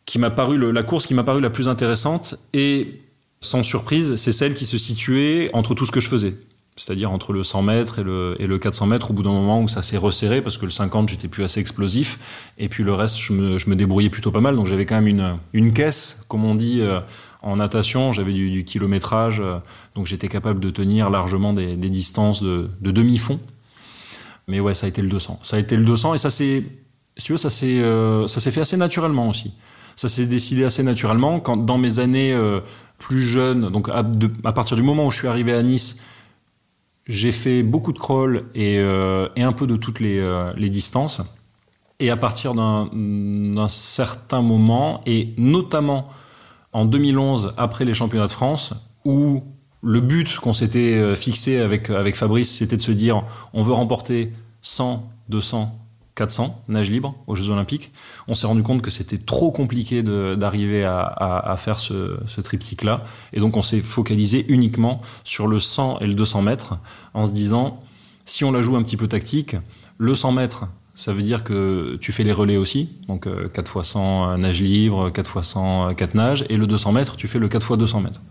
qui m'a paru la course qui m'a paru la plus intéressante et sans surprise, c'est celle qui se situait entre tout ce que je faisais. C'est-à-dire entre le 100 mètres et le, et le 400 mètres, au bout d'un moment où ça s'est resserré, parce que le 50, j'étais plus assez explosif, et puis le reste, je me, je me débrouillais plutôt pas mal. Donc j'avais quand même une, une caisse, comme on dit euh, en natation, j'avais du, du, kilométrage, euh, donc j'étais capable de tenir largement des, des distances de, de demi-fond. Mais ouais, ça a été le 200. Ça a été le 200, et ça s'est, si tu veux, ça s'est, euh, ça s'est fait assez naturellement aussi ça s'est décidé assez naturellement. Quand dans mes années euh, plus jeunes, donc à, partir du moment où je suis arrivé à Nice, j'ai fait beaucoup de crawl et, euh, un peu de toutes les, euh, les distances. Et à partir d'un certain moment, et notamment en 2011, après les championnats de France, où le but qu'on s'était fixé avec, avec Fabrice, c'était de se dire on veut remporter 100, 200, 400 nage libre aux Jeux Olympiques. On s'est rendu compte que c'était trop compliqué d'arriver à, faire ce, ce triptyque-là. Et donc on s'est focalisé uniquement sur le 100 et le 200 mètres en se disant Si on la joue un petit peu tactique, le 100 mètres, ça veut dire que tu fais les relais aussi, donc 4 x 100 nage libre, 4 x 100 4 nages, et le 200 mètres, tu fais le 4 x 200 mètres.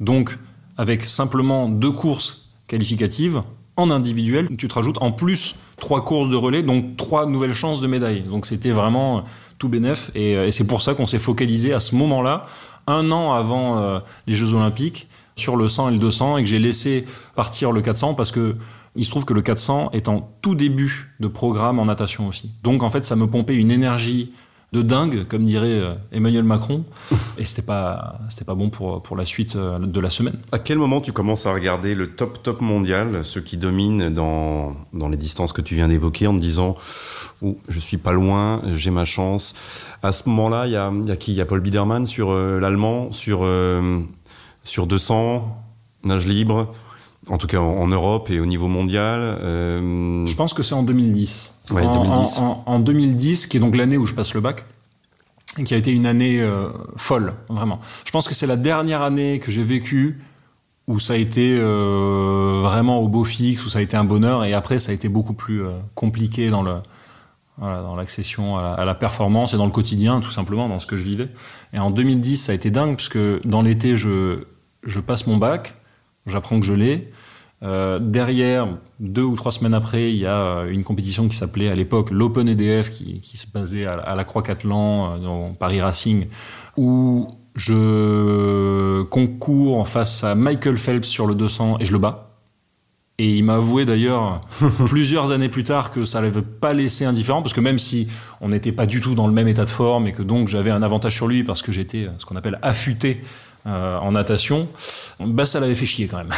Donc, avec simplement deux courses qualificatives, en individuel, tu te rajoutes en plus trois courses de relais, donc trois nouvelles chances de médaille. Donc c'était vraiment tout bénef, et, c'est pour ça qu'on s'est focalisé à ce moment-là, un an avant euh, les Jeux Olympiques, sur le 100 et le 200, et que j'ai laissé partir le 400 parce que il se trouve que le 400 est en tout début de programme en natation aussi. Donc en fait, ça me pompait une énergie de dingue, comme dirait euh, Emmanuel Macron, et c'était pas pas bon pour pour la suite euh, de la semaine. À quel moment tu commences à regarder le top top mondial, ceux qui dominent dans dans les distances que tu viens d'évoquer, en te disant oh, je suis pas loin, j'ai ma chance. À ce moment-là, il y a, qui? Il y a Paul Biedermann sur euh, l'allemand, sur sur 200 nage libre en tout cas en, Europe et au niveau mondial euh, Je pense que c'est en 2010. en, 2010. qui est donc l'année où je passe le bac, et qui a été une année euh, folle, vraiment. Je pense que c'est la dernière année que j'ai vécue où ça a été euh, vraiment au beau fixe, où ça a été un bonheur, et après ça a été beaucoup plus compliqué dans le dans l'accession à, la performance et dans le quotidien, tout simplement, dans ce que je vivais. Et en 2010, ça a été dingue, puisque dans l'été, je, je passe mon bac, j'apprends que je l'ai. Euh, derrière, deux ou trois semaines après, il y a une compétition qui s'appelait à l'époque l'Open EDF, qui, qui, se basait à, la Croix-Catlan, euh, dans Paris Racing, où je concours en face à Michael Phelps sur le 200 et je le bats. Et il m'a avoué d'ailleurs *laughs* plusieurs années plus tard que ça ne l'avait pas laissé indifférent, parce que même si on n'était pas du tout dans le même état de forme et que donc j'avais un avantage sur lui parce que j'étais ce qu'on appelle affûté euh, en natation, bah ça l'avait fait chier quand même.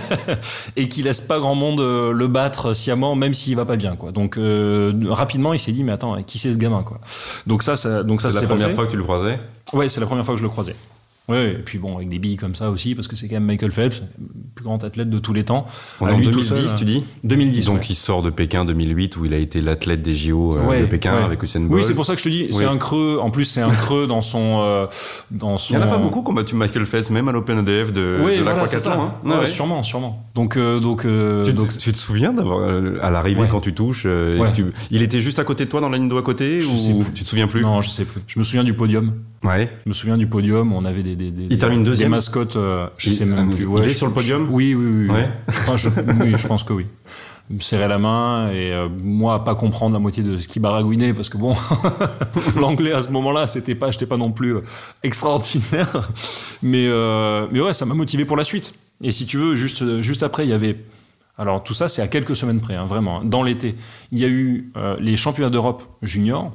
*laughs* et qui laisse pas grand monde euh, le battre sciemment, même s'il va pas bien, quoi. Donc euh, rapidement, il s'est dit, mais attends, qui c'est ce gamin, quoi? Donc ça, ça donc ça, c'est la première fois que tu le croisais? Ouais, c'est la première fois que je le croisais. Oui, et puis bon, avec des billes comme ça aussi, parce que c'est quand même Michael Phelps, le plus grand athlète de tous les temps. en 2010, tu hein. dis 2010. Donc il sort de Pékin 2008, où il a été l'athlète des JO euh, de Pékin avec Usain Bolt. Oui, c'est pour ça que je te dis, c'est un creux. En plus, c'est un creux dans son, euh, dans son. Il n'y en a pas beaucoup qui ont battu Michael Phelps, même à l'Open EDF de, de la Croix-Catlan. Hein. sûrement, sûrement. Donc, euh, donc, tu, donc, tu, te souviens d'avoir à l'arrivée quand tu touches, il était juste à côté de toi dans la ligne de à côté, je ou tu te souviens plus? Non, je sais plus. Je me souviens du podium. Ouais. Je me souviens du podium. On avait des, des, des il termine deuxième. Des mascottes. Euh, je sais même plus. Ouais, il est sur le podium. Oui, oui, oui. Ouais. Enfin, je, oui, je pense que oui. Il me serrait la main et euh, moi à pas comprendre la moitié de ce qui baragouinait parce que bon, *laughs* l'anglais à ce moment-là, c'était pas, j'étais pas non plus euh, extraordinaire. Mais euh, mais ouais, ça m'a motivé pour la suite. Et si tu veux, juste juste après, il y avait alors tout ça, c'est à quelques semaines près, hein, vraiment. Dans l'été, il y a eu les championnats d'Europe juniors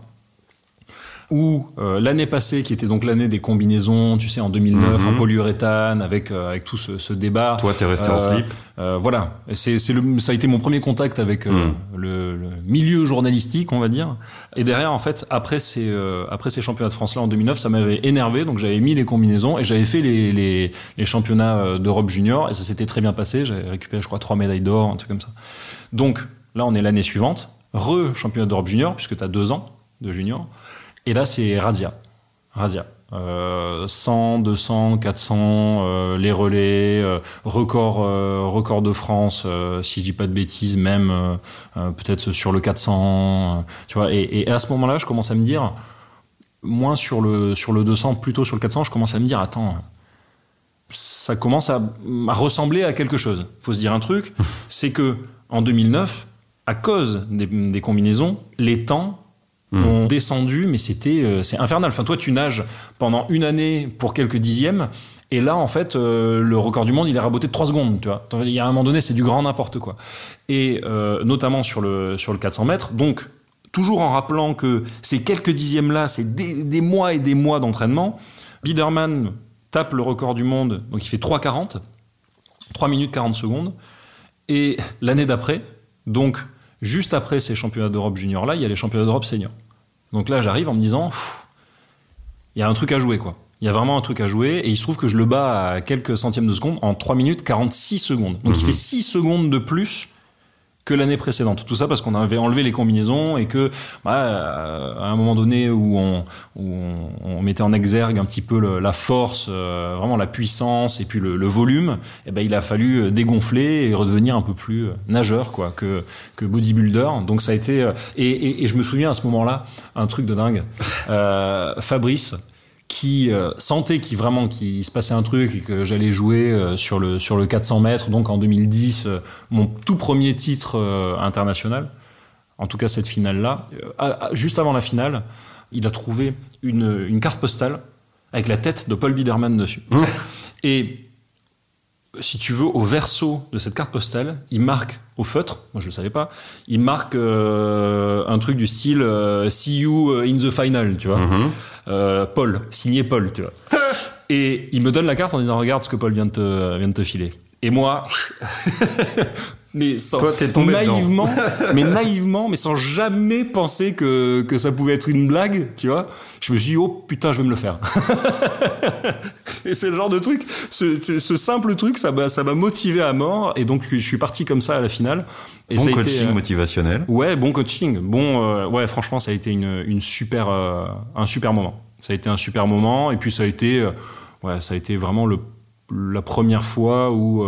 où euh, l'année passée, qui était donc l'année des combinaisons, tu sais, en 2009, en mhm. polyuréthane, avec euh, avec tout ce, ce débat. Toi, t'es resté en euh, slip. voilà, c'est c'est le ça a été mon premier contact avec mhm. le, le, milieu journalistique, on va dire. Et derrière, en fait, après ces après ces championnats de France là en 2009, ça m'avait énervé, donc j'avais mis les combinaisons et j'avais fait les les, les championnats d'Europe junior et ça s'était très bien passé. J'avais récupéré, je crois, trois médailles d'or, un truc comme ça. Donc là, on est l'année suivante, re championnat d'Europe junior puisque tu as deux ans de junior. Et là, c'est Radia. Radia. 100, 200, 400, les relais, euh, record, euh, record de France, euh, si je dis pas de bêtises, même peut-être sur le 400, tu vois. Et, à ce moment-là, je commence à me dire, moins sur le sur le 200, plutôt sur le 400, je commence à me dire, attends, ça commence à, ressembler à quelque chose. Faut se dire un truc, *laughs* c'est que en 2009, à cause des combinaisons, les temps Mmh. ont descendu, mais c'était euh, c'est infernal. Enfin, toi, tu nages pendant une année pour quelques dixièmes, et là, en fait, euh, le record du monde, il est raboté de 3 secondes. Tu vois, il y a un moment donné, c'est du grand n'importe quoi. Et euh, notamment sur le sur le 400 mètres. Donc, toujours en rappelant que ces quelques dixièmes là, c'est des, des, mois et des mois d'entraînement. Biederman tape le record du monde, donc il fait 3,40, 3 minutes 40 secondes. Et l'année d'après, donc Juste après ces championnats d'Europe junior là, il y a les championnats d'Europe senior. Donc là, j'arrive en me disant, il y a un truc à jouer quoi. Il y a vraiment un truc à jouer et il se trouve que je le bats à quelques centièmes de seconde en 3 minutes 46 secondes. Donc il mhm. fait 6 secondes de plus que l'année précédente. Tout ça parce qu'on avait enlevé les combinaisons et que, bah, à un moment donné où on, où on, mettait en exergue un petit peu le, la force, euh, vraiment la puissance et puis le, le volume, eh ben, il a fallu dégonfler et redevenir un peu plus nageur quoi, que, que bodybuilder. Donc ça a été... Et, et, et je me souviens à ce moment-là, un truc de dingue. Euh, Fabrice, qui euh, sentait qu'il vraiment qu'il se passait un truc et que j'allais jouer euh, sur le sur le 400 mètres. Donc en 2010 euh, mon tout premier titre international. En tout cas cette finale là juste avant la finale il a trouvé une, une carte postale avec la tête de Paul Biderman dessus. Mmh. et si tu veux, au verso de cette carte postale, il marque au feutre, moi je le savais pas, il marque euh, un truc du style euh, See you in the final, tu vois. Mhm. Euh, Paul, signé Paul, tu vois. *laughs* Et il me donne la carte en disant Regarde ce que Paul vient de te, vient de te filer. Et moi, mais sans, Toi, tombé naïvement, *laughs* mais naïvement, mais sans jamais penser que, que ça pouvait être une blague, tu vois. Je me suis dit, oh putain, je vais me le faire. *laughs* et c'est le genre de truc, ce, ce- ce simple truc, ça m'a, ça m'a motivé à mort. Et donc, je suis parti comme ça à la finale. Et Bon ça a été, coaching euh, motivationnel. Ouais, bon coaching. Bon, euh, ouais, franchement, ça a été une, une super, euh, un super moment. Ça a été un super moment. Et puis, ça a été, ouais, ça a été vraiment le, la première fois où,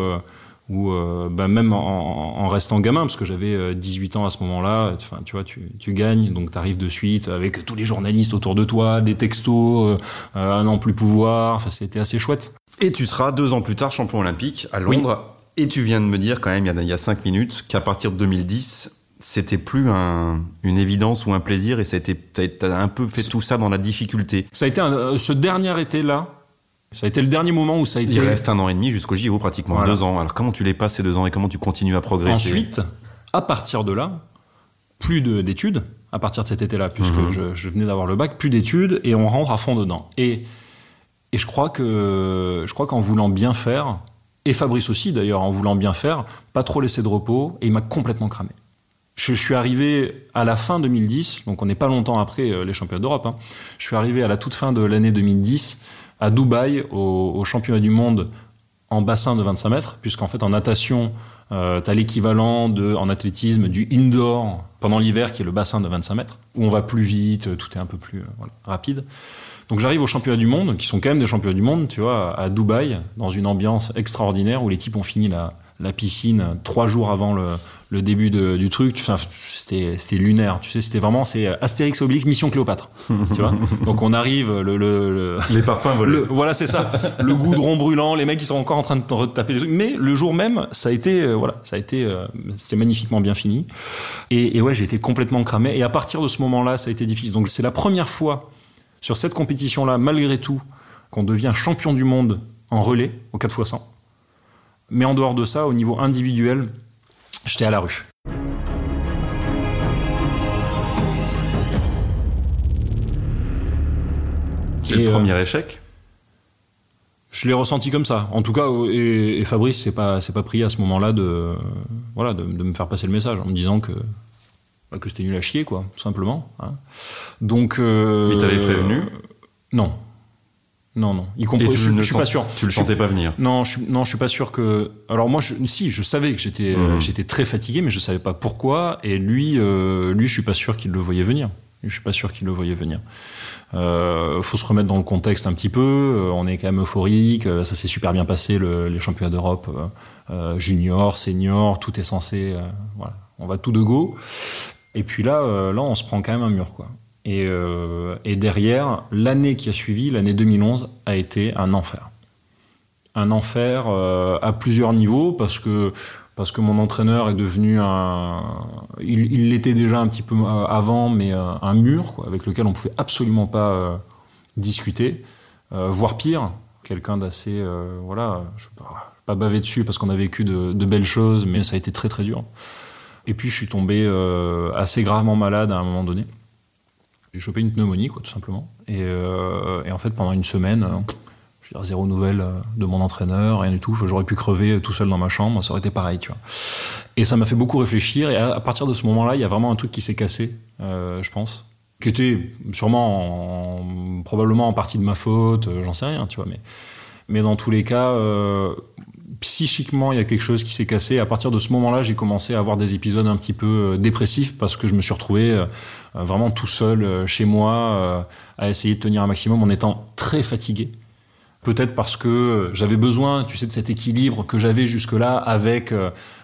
où euh, bah, même en, en restant gamin, parce que j'avais euh, 18 ans à ce moment-là, enfin, tu vois, tu, tu gagnes, donc tu arrives de suite avec tous les journalistes autour de toi, des textos, euh, euh, un an plus pouvoir. Enfin, c'était assez chouette. Et tu seras deux ans plus tard champion olympique à Oui. Londres. Et tu viens de me dire quand même, il y a, il y a cinq minutes, qu'à partir de 2010, c'était plus un- une évidence ou un plaisir et ça a été, t'as- un peu fait tout ça dans la difficulté. Ça a été un- euh, ce dernier été-là. Ça a été le dernier moment où ça a été. Il reste un an et demi jusqu'au JO pratiquement, Voilà. deux ans. Alors comment tu les passes ces deux ans et comment tu continues à progresser Ensuite, à partir de là, plus de- d'études, à partir de cet été-là, puisque Mhm. je, je venais d'avoir le bac, plus d'études, et on rentre à fond dedans. Et, et je crois que je crois qu'en voulant bien faire, et Fabrice aussi d'ailleurs, en voulant bien faire, pas trop laisser de repos, et il m'a complètement cramé. Je, je suis arrivé à la fin 2010, donc on n'est pas longtemps après euh, les championnats d'Europe. hein. Je suis arrivé à la toute fin de l'année 2010 à Dubaï, au, au championnat du monde en bassin de 25 mètres, puisqu'en fait en natation, euh, tu as l'équivalent de, en athlétisme du indoor pendant l'hiver, qui est le bassin de 25 mètres, où on va plus vite, euh, tout est un peu plus euh, rapide. Donc j'arrive aux championnats du monde, qui sont quand même des championnats du monde, tu vois, à Dubaï, dans une ambiance extraordinaire, où les types ont fini la, la piscine trois jours avant le, le début de- du truc. Enfin, c'était c'était lunaire, tu sais, c'était vraiment, c'est Astérix Obélix, Mission Cléopâtre, tu vois. *laughs* Donc on arrive, le- le- le, Les parpaings volés. le- voilà, c'est ça. Le goudron brûlant, les mecs qui sont encore en train de te taper les trucs. Mais le jour même, ça a été, euh, voilà, ça a été, euh, c'est magnifiquement bien fini. Et, et ouais, j'ai été complètement cramé. Et à partir de ce moment-là, ça a été difficile. Donc c'est la première fois sur cette compétition-là, malgré tout, qu'on devient champion du monde en relais au 4x100. Mais en dehors de ça, au niveau individuel, j'étais à la rue. C'est le euh, premier échec? Je l'ai ressenti comme ça. En tout cas, et, et Fabrice s'est pas, s'est pas pris à ce moment-là de, voilà, de, de me faire passer le message en me disant que, bah, que c'était nul à chier, quoi, tout simplement. hein. Donc. Euh, Il t'avait prévenu? Non. Non, non. Y Et compris, tu je, ne je suis sens- pas sûr. Tu le sentais pas venir. non, je suis, non, je suis pas sûr que. Alors moi, je, si, je savais que j'étais, Mhm. j'étais très fatigué, mais je savais pas pourquoi. Et lui, euh, lui, je suis pas sûr qu'il le voyait venir. Je suis pas sûr qu'il le voyait venir. Euh, faut se remettre dans le contexte un petit peu. Euh, on est quand même euphorique. Euh, Ça s'est super bien passé le- les championnats d'Europe, euh, junior, senior, tout est censé. euh, voilà, on va tout de go. Et puis là, là, on se prend quand même un mur, quoi. Et, euh, et derrière, l'année qui a suivi, l'année 2011, a été un enfer. Un enfer euh, à plusieurs niveaux parce que parce que mon entraîneur est devenu un, il l'était déjà un petit peu euh, avant, mais un mur avec lequel on pouvait absolument pas discuter, voire pire, quelqu'un d'assez voilà, je sais pas, pas baver dessus parce qu'on a vécu de, belles choses, mais ça a été très très dur. Et puis je suis tombé assez gravement malade à un moment donné. J'ai chopé une pneumonie, quoi, tout simplement. Et, euh, et en fait, pendant une semaine, euh, je veux dire, zéro nouvelle euh, de mon entraîneur, rien du tout. J'aurais pu crever tout seul dans ma chambre, ça aurait été pareil, tu vois. Et ça m'a fait beaucoup réfléchir. Et à, partir de ce moment-là, il y a vraiment un truc qui s'est cassé, je pense, qui était sûrement, en- probablement en partie de ma faute, j'en sais rien, tu vois. Mais, mais dans tous les cas, euh, psychiquement, il y a quelque chose qui s'est cassé. À partir de ce moment-là, j'ai commencé à avoir des épisodes un petit peu dépressifs parce que je me suis retrouvé vraiment tout seul chez moi à essayer de tenir un maximum en étant très fatigué. Peut-être parce que j'avais besoin, tu sais, de cet équilibre que j'avais jusque-là avec,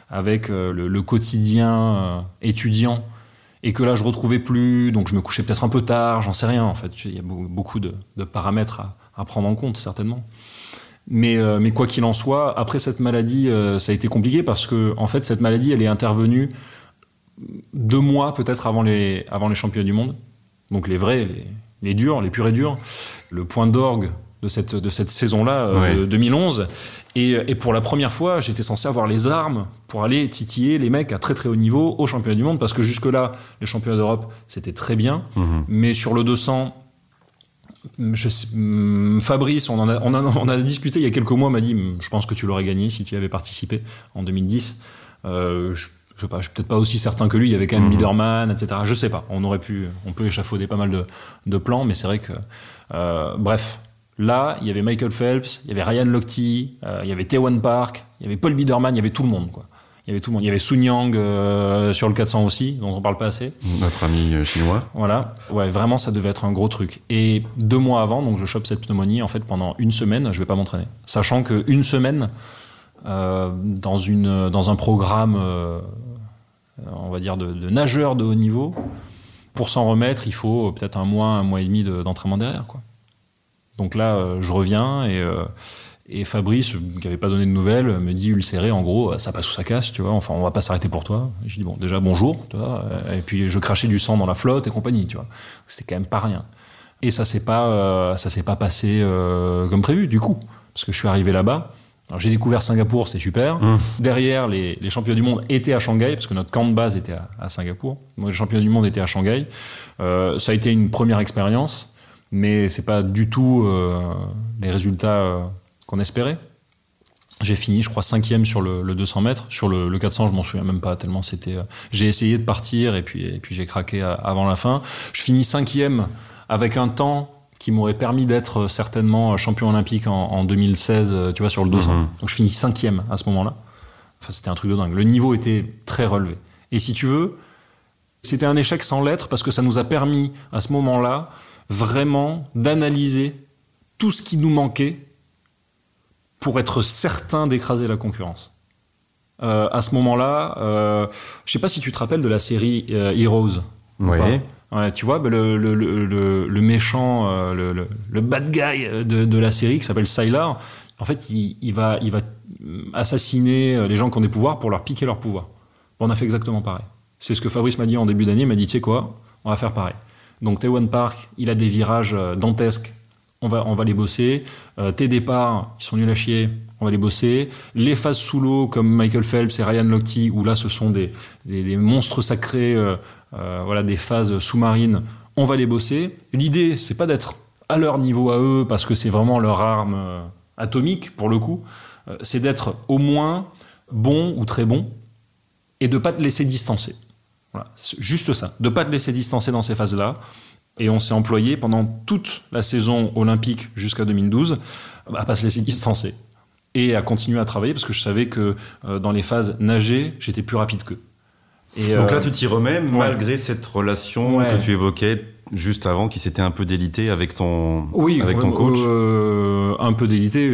avec le, quotidien étudiant et que là je retrouvais plus, donc je me couchais peut-être un peu tard, j'en sais rien en fait. Il y a beaucoup de, paramètres à, prendre en compte certainement. Mais, euh, mais quoi qu'il en soit, après cette maladie, euh, ça a été compliqué parce que en fait cette maladie, elle est intervenue deux mois peut-être avant les, avant les championnats du monde. Donc les vrais, les, les durs, les purs et durs. Le point d'orgue de cette, de cette saison-là, 2011. Euh, et, et, pour la première fois, j'étais censé avoir les armes pour aller titiller les mecs à très très haut niveau au championnat du monde, parce que jusque-là, les championnats d'Europe, c'était très bien. Mhm. Mais sur le 200, je, mm, Fabrice, on en, a, on, a, on a discuté il y a quelques mois, m'a dit, mm, je pense que tu l'aurais gagné si tu y avais participé en 2010. Euh, je, je sais pas, je suis peut-être pas aussi certain que lui. Il y avait quand même Biderman, etc. Je sais pas. On aurait pu, on peut échafauder pas mal de, de plans, mais c'est vrai que, euh, bref, Là, il y avait Michael Phelps, il y avait Ryan Lochte, euh, il y avait Taewon Park, il y avait Paul Biderman, il y avait tout le monde. Quoi. Il y avait tout le monde. Il y avait Sun Yang euh, sur le 400 aussi, dont on parle pas assez. Notre ami euh, chinois. Voilà. Ouais, vraiment, ça devait être un gros truc. Et deux mois avant, donc je chope cette pneumonie. En fait, pendant une semaine, je vais pas m'entraîner, sachant que une semaine dans une dans un programme, on va dire de, de nageur de haut niveau, pour s'en remettre, il faut peut-être un mois, un mois et demi d'entraînement derrière, quoi. Donc là, euh, je reviens et, euh, et Fabrice, qui n'avait pas donné de nouvelles, me dit ulcéré, en gros, ça passe ou ça casse, tu vois. Enfin, on va pas s'arrêter pour toi. je dis bon, déjà bonjour, tu vois. Et puis je crachais du sang dans la flotte et compagnie, tu vois. C'était quand même pas rien. Et ça s'est pas, euh, ça s'est pas passé comme prévu, du coup, parce que je suis arrivé là-bas. Alors j'ai découvert Singapour, c'est super. Mmh. Derrière, les, les, champions du monde étaient à Shanghai, parce que notre camp de base était à, à Singapour. Moi, les champions du monde étaient à Shanghai. Euh, ça a été une première expérience mais c'est pas du tout euh, les résultats euh, qu'on espérait. J'ai fini, je crois, cinquième sur le, 200 mètres. Sur le, 400, je m'en souviens même pas tellement. C'était. Euh, j'ai essayé de partir et puis, et puis j'ai craqué avant la fin. Je finis cinquième avec un temps qui m'aurait permis d'être certainement champion olympique en, 2016, tu vois, sur le 200. Mhm. Donc je finis cinquième à ce moment-là. Enfin, c'était un truc de dingue. Le niveau était très relevé. Et si tu veux, c'était un échec sans lettres parce que ça nous a permis à ce moment-là vraiment d'analyser tout ce qui nous manquait pour être certain d'écraser la concurrence. Euh, à ce moment-là, euh, je sais pas si tu te rappelles de la série euh, Heroes. Oui. Ouais, tu vois, bah, le, le, le, le, méchant, euh, le, bad guy de, de la série qui s'appelle Sylar, en fait, il, il, va, il va assassiner les gens qui ont des pouvoirs pour leur piquer leur pouvoir. on a fait exactement pareil. C'est ce que Fabrice m'a dit en début d'année. Il m'a dit, tu sais quoi, on va faire pareil. Donc Taewon Park, il a des virages dantesques, on va, on va les bosser. Euh, tes départs, ils sont nuls à chier, on va les bosser. Les phases sous l'eau, comme Michael Phelps et Ryan Lochte, où là ce sont des, des, monstres sacrés, euh, voilà, des phases sous-marines, on va les bosser. L'idée, c'est pas d'être à leur niveau à eux, parce que c'est vraiment leur arme atomique, pour le coup. c'est d'être au moins bon ou très bon, et de pas te laisser distancer juste ça, de pas te laisser distancer dans ces phases-là. Et on s'est employé pendant toute la saison olympique jusqu'à 2012 à pas se laisser distancer et à continuer à travailler parce que je savais que euh, dans les phases nagées, j'étais plus rapide qu'eux. Et Donc là, euh, tu t'y remets malgré cette relation que tu évoquais juste avant qui s'était un peu délité avec ton oui, avec ton coach euh, un peu délité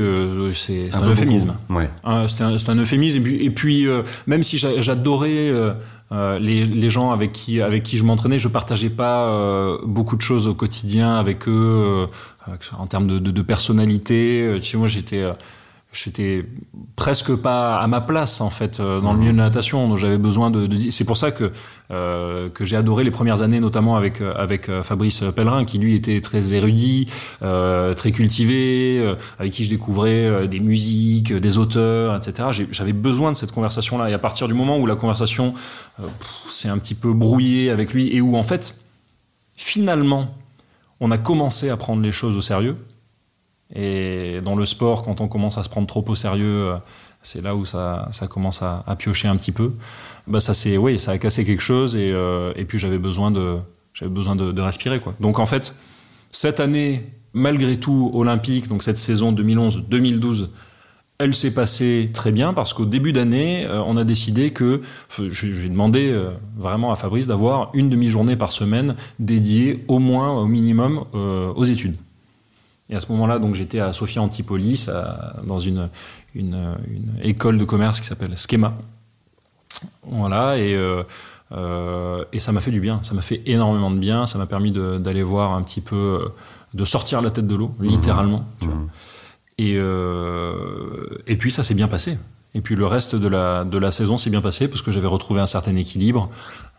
c'est un, euphémisme. Ouais. c'est un, un, euphémisme. Et puis, même si j'adorais euh, les, gens avec qui, avec qui je m'entraînais, je partageais pas euh, beaucoup de choses au quotidien avec eux euh, en termes de, personnalité. Tu j'étais j'étais presque pas à ma place en fait euh, dans le milieu de la natation. Donc j'avais besoin de, de c'est pour ça que euh, que j'ai adoré les premières années notamment avec euh, avec Fabrice Pellerin qui lui était très érudit euh, très cultivé avec qui je découvrais des musiques des auteurs etc j'avais besoin de cette conversation là et à partir du moment où la conversation s'est un petit peu brouillée avec lui et où en fait finalement on a commencé à prendre les choses au sérieux et dans le sport, quand on commence à se prendre trop au sérieux, euh, c'est là où ça, commence à, piocher un petit peu. Bah ça c'est, oui, ça a cassé quelque chose et, euh, puis j'avais besoin de, j'avais besoin de, respirer quoi. Donc en fait, cette année, malgré tout olympique, donc cette saison 2011-2012, elle s'est passée très bien parce qu'au début d'année, euh, on a décidé que j'ai demandé vraiment à Fabrice d'avoir une demi-journée par semaine dédiée au moins, au minimum, aux études. Et à ce moment-là, donc j'étais à Sophia Antipolis, dans une, une, école de commerce qui s'appelle Schema. Voilà, et, et ça m'a fait du bien, ça m'a fait énormément de bien, ça m'a permis d'aller voir un petit peu, de sortir la tête de l'eau, littéralement. Tu vois. Et, euh, et puis ça s'est bien passé. Et puis le reste de la, de la saison s'est bien passé parce que j'avais retrouvé un certain équilibre.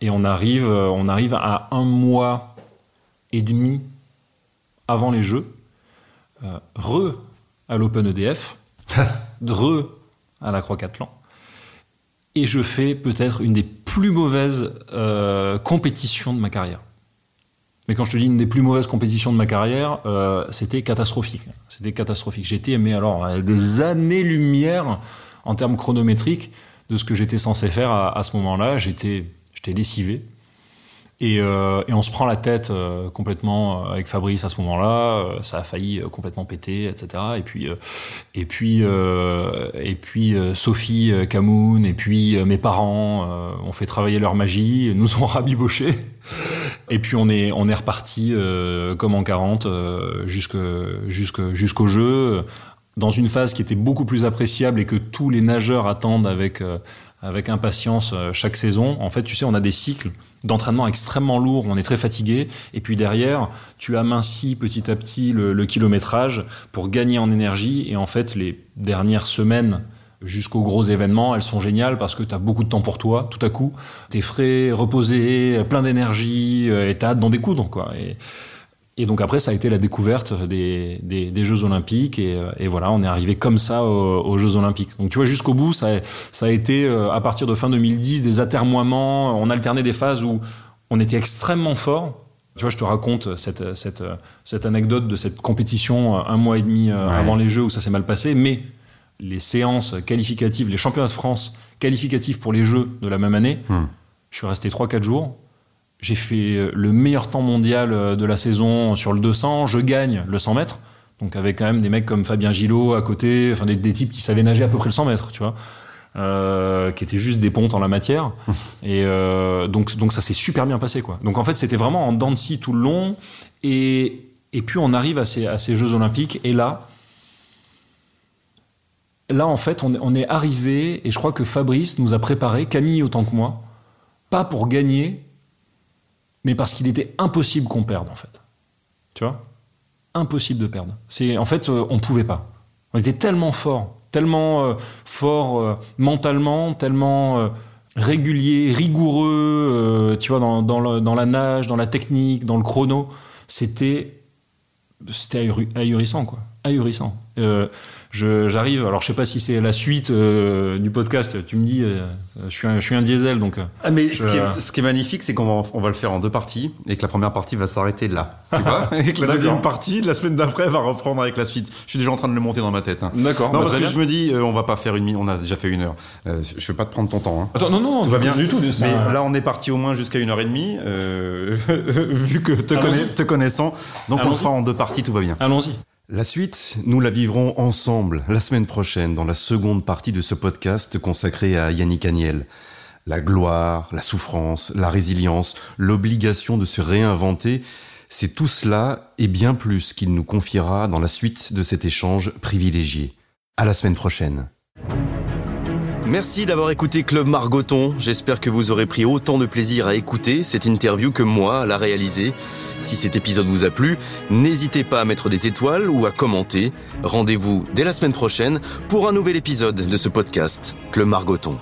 Et on arrive, on arrive à un mois et demi avant les Jeux, euh, re à l'Open EDF, *laughs* re à la Croix-Catlan. Et je fais peut-être une des plus mauvaises euh, compétitions de ma carrière. Mais quand je te dis une des plus mauvaises compétitions de ma carrière, euh, c'était catastrophique. C'était catastrophique. J'étais, aimé alors, des années-lumière en termes chronométriques de ce que j'étais censé faire à, à ce moment-là. J'étais, j'étais lessivé. Euh, et, on se prend la tête euh, complètement euh, avec Fabrice à ce moment-là. ça a failli complètement péter, etc. Et puis, et puis, et puis Sophie Camoun et puis mes parents ont fait travailler leur magie, nous ont *laughs* rabiboché. Et puis on est, on est reparti comme en 40 jusqu'au jeu dans une phase qui était beaucoup plus appréciable et que tous les nageurs attendent avec, avec impatience chaque saison. En fait, tu sais, on a des cycles d'entraînement extrêmement lourd, on est très fatigué, et puis derrière, tu amincis petit à petit le, kilométrage pour gagner en énergie, et en fait, les dernières semaines jusqu'aux gros événements, elles sont géniales parce que tu as beaucoup de temps pour toi, tout à coup, tu es frais, reposé, plein d'énergie, euh, et tu as hâte d'en découdre, quoi. Et, et donc après, ça a été la découverte des, des, des Jeux Olympiques et, euh, et, voilà, on est arrivé comme ça aux, Jeux Olympiques. Donc tu vois, jusqu'au bout, ça, ça a été euh, à partir de fin 2010 des atermoiements. On alternait des phases où on était extrêmement fort. Tu vois, je te raconte cette, cette, cette anecdote de cette compétition euh, un mois et demi avant les Jeux où ça s'est mal passé, mais les séances qualificatives, les championnats de France qualificatifs pour les Jeux de la même année, hmm. je suis resté 3-4 jours j'ai fait euh, le meilleur temps mondial euh, de la saison sur le 200. Je gagne le 100 mètres. Donc avec quand même des mecs comme Fabien Gillot à côté, enfin des, types qui savaient nager à peu près le 100 mètres, tu vois. Euh, qui étaient juste des pontes en la matière. *laughs* et donc, donc ça s'est super bien passé, quoi. Donc en fait, c'était vraiment en dents de scie tout le long. Et, et puis on arrive à ces, à ces Jeux Olympiques. Et là, là en fait, on, on est arrivé, et je crois que Fabrice nous a préparé, Camille autant que moi, pas pour gagner, mais parce qu'il était impossible qu'on perde, en fait. Tu vois? Impossible de perdre. C'est En fait, euh, on pouvait pas. On était tellement fort, tellement euh, fort euh, mentalement, tellement régulier, rigoureux, tu vois, dans, dans, dans, la nage, dans la technique, dans le chrono. C'était c'était ahurissant, quoi. Ahurissant. J'arrive, alors je sais pas si c'est la suite euh, du podcast, tu me dis, euh, je, suis un, je suis un diesel, donc... Euh, ah, mais ce, qui est, ce, qui est, magnifique, c'est qu'on va, on va le faire en deux parties, et que la première partie va s'arrêter là, tu vois *laughs* Et que la deuxième partie, la semaine d'après, va reprendre avec la suite. Je suis déjà en train de le monter dans ma tête. Hein. D'accord. Non, bah, parce que je me dis, on va pas faire une minute, on a déjà fait une heure. je vais pas te prendre ton temps. Hein. Attends, non, non, tout va bien du tout. Mais là, on est parti au moins jusqu'à une heure et demie, *laughs* vu que te, te connaissant, donc on le fera en deux parties, tout va bien. Allons-y. La suite, nous la vivrons ensemble la semaine prochaine dans la seconde partie de ce podcast consacré à Yannick Agnel. La gloire, la souffrance, la résilience, l'obligation de se réinventer, c'est tout cela et bien plus qu'il nous confiera dans la suite de cet échange privilégié. À la semaine prochaine. Merci d'avoir écouté Club Margoton. J'espère que vous aurez pris autant de plaisir à écouter cette interview que moi à la réaliser. Si cet épisode vous a plu, n'hésitez pas à mettre des étoiles ou à commenter. Rendez-vous dès la semaine prochaine pour un nouvel épisode de ce podcast, Club Margoton.